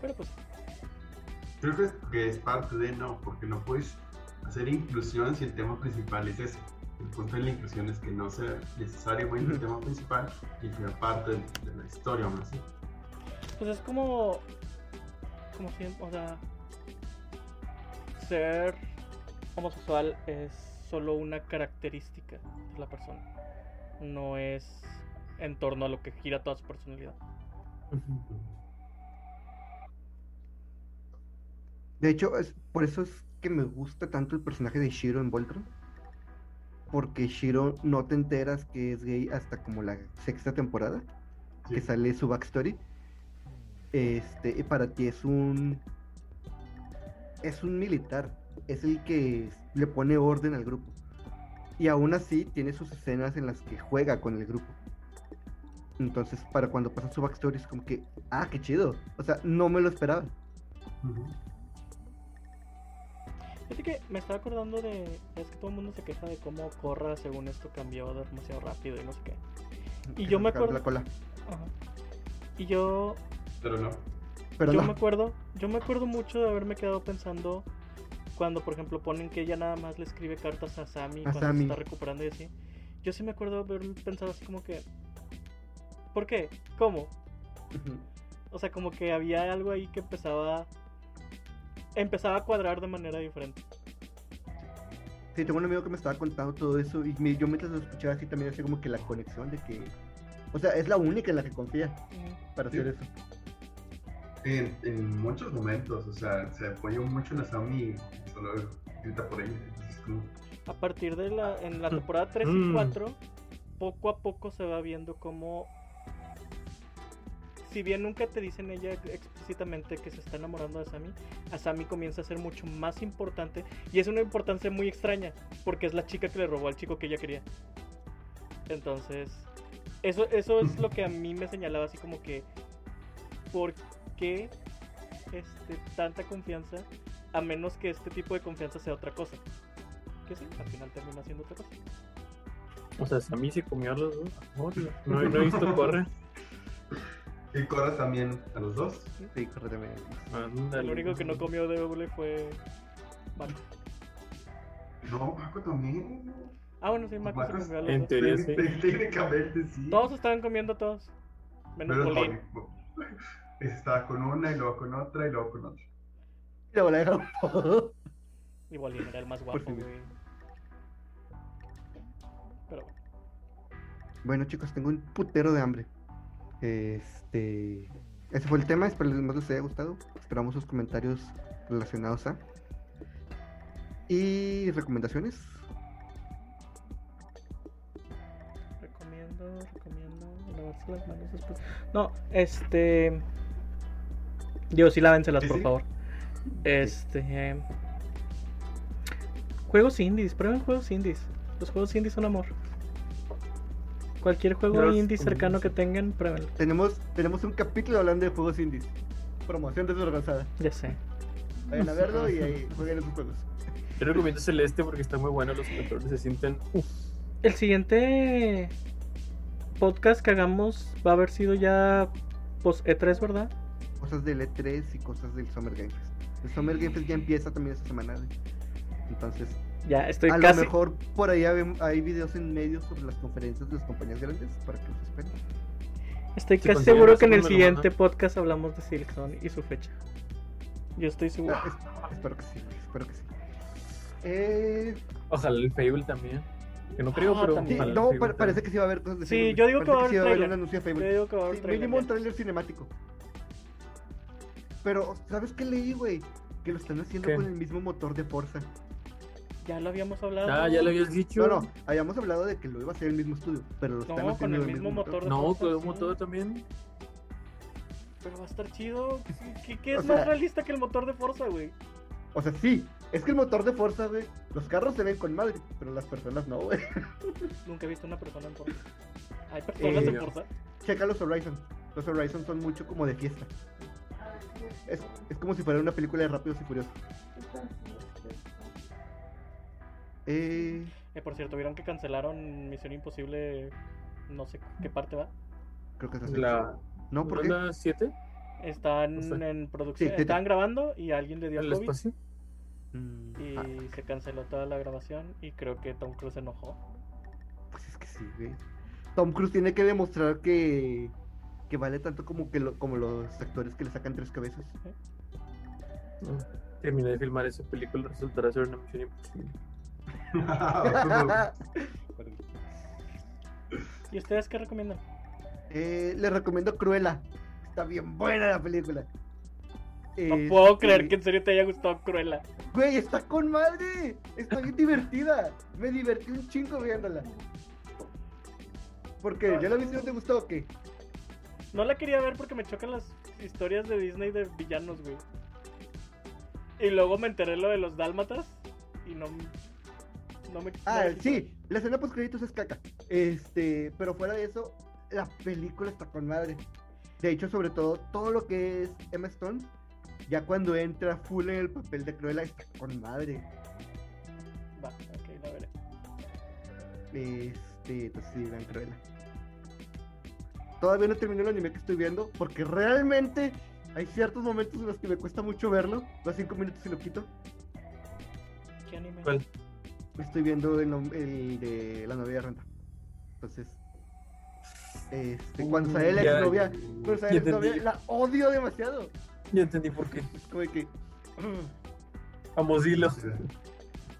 Pero pues, Creo que es, que es parte de no, porque no puedes hacer inclusión si el tema principal es ese. El punto de la inclusión es que no sea necesariamente el tema principal y sea parte de, de la historia aún así. pues es como como siempre, o sea, ser homosexual es solo una característica de la persona. No es en torno a lo que gira toda su personalidad. De hecho, es, por eso es que me gusta tanto el personaje de Shiro en Voltron. Porque Shiro no te enteras que es gay hasta como la sexta temporada, Sí. que sale su backstory. Este, y para ti es un. Es un militar. Es el que le pone orden al grupo. Y aún así tiene sus escenas en las que juega con el grupo. Entonces, para cuando pasa su backstory es como que, ah, qué chido. O sea, no me lo esperaba. Ujú. Fíjate que me estaba acordando de. Es que todo el mundo se queja de cómo Corra, según esto, cambió demasiado rápido y no sé qué. Y Que yo me acuerdo- La cola. Ajá. Y yo. Pero no. Pero yo no. me acuerdo. Yo me acuerdo mucho de haberme quedado pensando. Cuando, por ejemplo, ponen que ella nada más le escribe cartas a Sammy A cuando Sammy. se está recuperando y así. Yo sí me acuerdo de haber pensado así como que. ¿Por qué? ¿Cómo? O sea, como que había algo ahí que empezaba. Empezaba a cuadrar de manera diferente. Sí, tengo un amigo que me estaba contando todo eso y me- yo mientras lo escuchaba así también hacía como que la conexión de que... O sea, es la única en la que confía para Sí. hacer eso. En, en muchos momentos, o sea, se apoyó mucho en a Sammy y solo grita por ella. A partir de la. En la temporada 3 y Mm. 4, poco a poco se va viendo como. Si bien nunca te dicen ella explícitamente que se está enamorando de Sammy, a Sammy comienza a ser mucho más importante. Y es una importancia muy extraña, porque es la chica que le robó al chico que ella quería. Entonces, eso, eso es lo que a mí me señalaba así como que. ¿Por qué este, tanta confianza? A menos que este tipo de confianza sea otra cosa. Que sí, al final termina siendo otra cosa. O sea, Sammy se comió a los dos. No, no he visto correr. Y Cora también a los dos. Sí, correctamente. Ándale. Lo único que no comió de doble fue. Marco. No, Paco también. Ah, bueno, sí, Marco se comió a los en dos. teoría sí. Técnicamente sí. Todos estaban comiendo todos. Menos. Ese estaba con una y luego con otra y luego con otra. Y luego la dejaron todo. Y era el más guapo, güey. Pero bueno. Bueno, chicos, tengo un putero de hambre. Este. Ese fue el tema. Espero que les haya gustado. Esperamos sus comentarios relacionados a. Y recomendaciones. Recomiendo, recomiendo lavarse las manos después. No, este. Digo, sí, lávenselas, Sí, por favor. Este. Juegos indies, prueben juegos indies. Los juegos indies son amor. Cualquier juego Los indie cercano que tengan, pruébenlo. Tenemos, tenemos un capítulo hablando de juegos indies. Promoción desorganizada. Ya sé. Vayan a verlo y ahí jueguen esos juegos. Yo recomiendo Celeste porque está muy bueno, los controles se sienten. Uf, El siguiente podcast que hagamos va a haber sido ya post E3, ¿verdad? Cosas del E3 y cosas del Summer Game Fest. El Summer Game Fest ya empieza también esta semana. güey. Entonces, Ya estoy a casi. lo mejor por ahí hay, hay videos en medio sobre las conferencias de las compañías grandes para que los esperen. Estoy Si casi seguro que en el siguiente manda. podcast hablamos de Silksong y su fecha. Yo estoy seguro. Ah, es- espero que sí, espero que sí. Eh, Ojalá el Fable también. Que no creo, Ah, pero. sí, no, pa- también. parece que sí va a haber cosas de Sí, Fable. yo digo que Parece va a haber va a haber trailer. un anuncio de Yo Fable. digo que va a haber Sí, trailer mínimo un trailer cinemático. Pero, ¿sabes qué leí, güey? Que lo están haciendo ¿Qué? con el mismo motor de Forza. Ya lo habíamos hablado. Ah, ya lo habías dicho. No, no, habíamos hablado de que lo iba a hacer el mismo estudio, pero lo están No, con haciendo el del mismo motor de No, Forza, con un motor también. Pero va a estar chido. ¿Qué, qué O es sea- más realista que el motor de Forza, güey? O sea, sí, es que el motor de Forza, güey, los carros se ven con madre, pero las personas no, güey. Nunca he visto una persona en Forza. ¿Hay personas Eh, en Forza? Checa los Horizon. Los Horizon son mucho como de fiesta. Es, es como si fuera una película de Rápidos y Furiosos. Eh, Eh, por cierto, ¿vieron que cancelaron Misión Imposible? No sé qué parte va. creo que es. La. No, ¿por qué? ¿La 7? Están O sea, en producción. sí, sí. grabando y alguien le dio ¿El COVID. espacio? Mm, Y ah, se canceló toda la grabación. Y creo que Tom Cruise se enojó. pues es que sí, güey. Tom Cruise tiene que demostrar que, que vale tanto como, que lo- como los actores que le sacan tres cabezas. No. Terminé de filmar esa película, resultará ser una misión imposible. ¿Y ustedes qué recomiendan? Eh, le recomiendo Cruella. Está bien buena la película. No Este, puedo creer que en serio te haya gustado Cruella. Güey, está con madre. Está bien divertida. Me divertí un chingo viéndola. ¿Por qué? ¿Ya la viste no te gustó o qué? No la quería ver porque me chocan las historias de Disney de villanos, güey. Y luego me enteré lo de los dálmatas y no, no me... Ah, no me- sí, la escena post créditos es caca. Este, pero fuera de eso, la película está con madre. De hecho, sobre todo, todo lo que es Emma Stone, ya cuando entra full en el papel de Cruella, está con madre. Va, ok, la veré. Este, pues sí, vean Cruella. Todavía no terminé el anime que estoy viendo, porque realmente hay ciertos momentos en los que me cuesta mucho verlo. Los cinco minutos y lo quito. ¿Qué anime? ¿Cuál? Estoy viendo el, el de la novia de renta. Entonces, este, cuando sale la Ya- exnovia, cuando sale la exnovia, la odio demasiado. Ya entendí por qué. Es como de que, A Mozilla.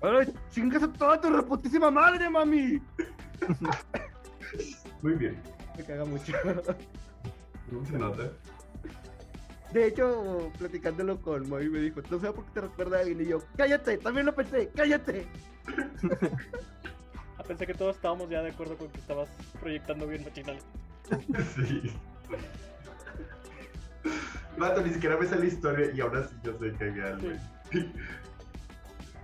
¡ay, chingas a toda tu reputísima madre, mami! Muy bien. Me caga mucho. No se nota. De hecho, platicándolo con Moy, me dijo, no sé por qué te recuerda a alguien. Y yo, cállate, también lo pensé, cállate. Ah, pensé que todos estábamos ya de acuerdo con que estabas proyectando bien machinal. Sí. Vato, ni siquiera me sale la historia y ahora sí yo sé que hay algo.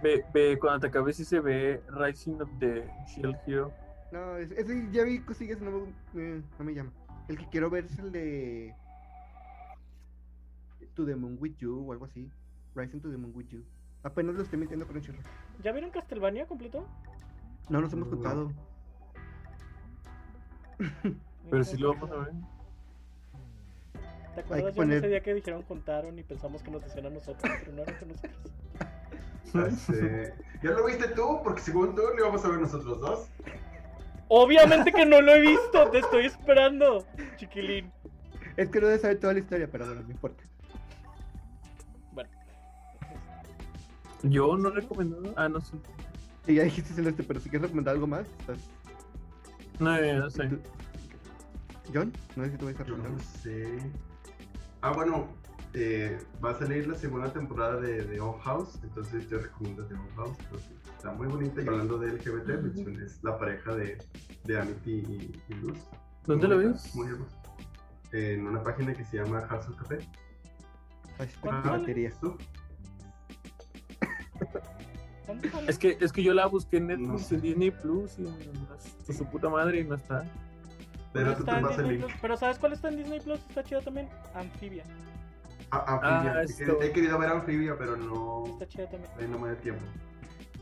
Ve, ve, cuando te acabes sí se ve Rising of the Shield Hero. No, es- ese ya vi cosillas, no me, eh, no me llama. El que quiero ver es el de To the Moon with You o algo así. Rising to the Moon with You. Apenas lo estoy metiendo con el churro. ¿Ya vieron Castlevania completo? No nos hemos No. contado. Pero sí lo vamos a ver. ¿Te acuerdas que poner- ese día que dijeron juntaron y pensamos que nos decían a nosotros, pero no eran con nosotros? Ya sé. ¿Ya lo viste tú? Porque según tú lo íbamos a ver nosotros dos. Obviamente que no lo he visto, te estoy esperando, chiquilín. Es que no debe saber toda la historia, pero bueno, no importa. Bueno, Yo no recomiendo. Ah, no sé. Y ya dijiste Celeste, pero si quieres recomendar algo más, estás. No, ya no sé. tú- John, no sé si tú vas a Yo recomendar. no sé. Ah, bueno, eh, va a salir la segunda temporada de, de On House, entonces yo recomiendo The On House. porque está muy bonita y hablando de LGBT, es la pareja de, de Amity y, y Luz. ¿Dónde Muy lo ves? Muy hermosa. En una página que se llama House of Café. Hashtag ¿Cuándo Ah, batería. Es que, es que yo la busqué en Netflix, No sé. en Disney Plus y en su, su puta madre y no está. Pero tú está te el Disney link. Plus, Pero ¿sabes cuál está en Disney Plus? Está chida también. Amphibia. A- Ah, Amphibia. He querido- He querido ver Amphibia, pero no. Está chida también. ahí no me da tiempo.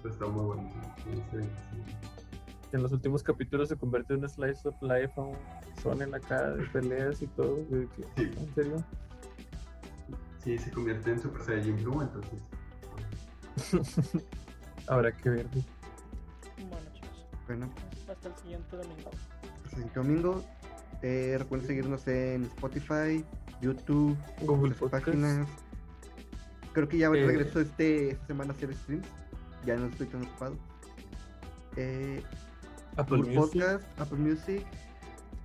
Pero está muy bueno. sí, sí, sí. En los últimos capítulos se convierte en un slice of life a un shonen acá de peleas y todo. de que- Sí. ¿En serio? Sí, se convierte en Super Saiyajin Blue, entonces. Habrá que ver. Bueno, chicos. Bueno, Hasta el siguiente domingo. el siguiente domingo. Eh, recuerden seguirnos en Spotify, YouTube, Google Podcast. páginas. Creo que ya Eh, regreso este, esta semana a hacer streams. Ya no estoy tan ocupado. Eh, Apple Music. Podcast, Apple Music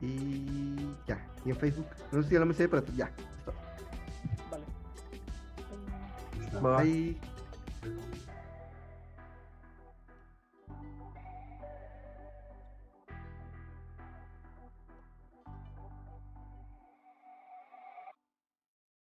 y ya. Y en Facebook. No sé si ya lo me sé, pero ya. Vale. Va. Bye.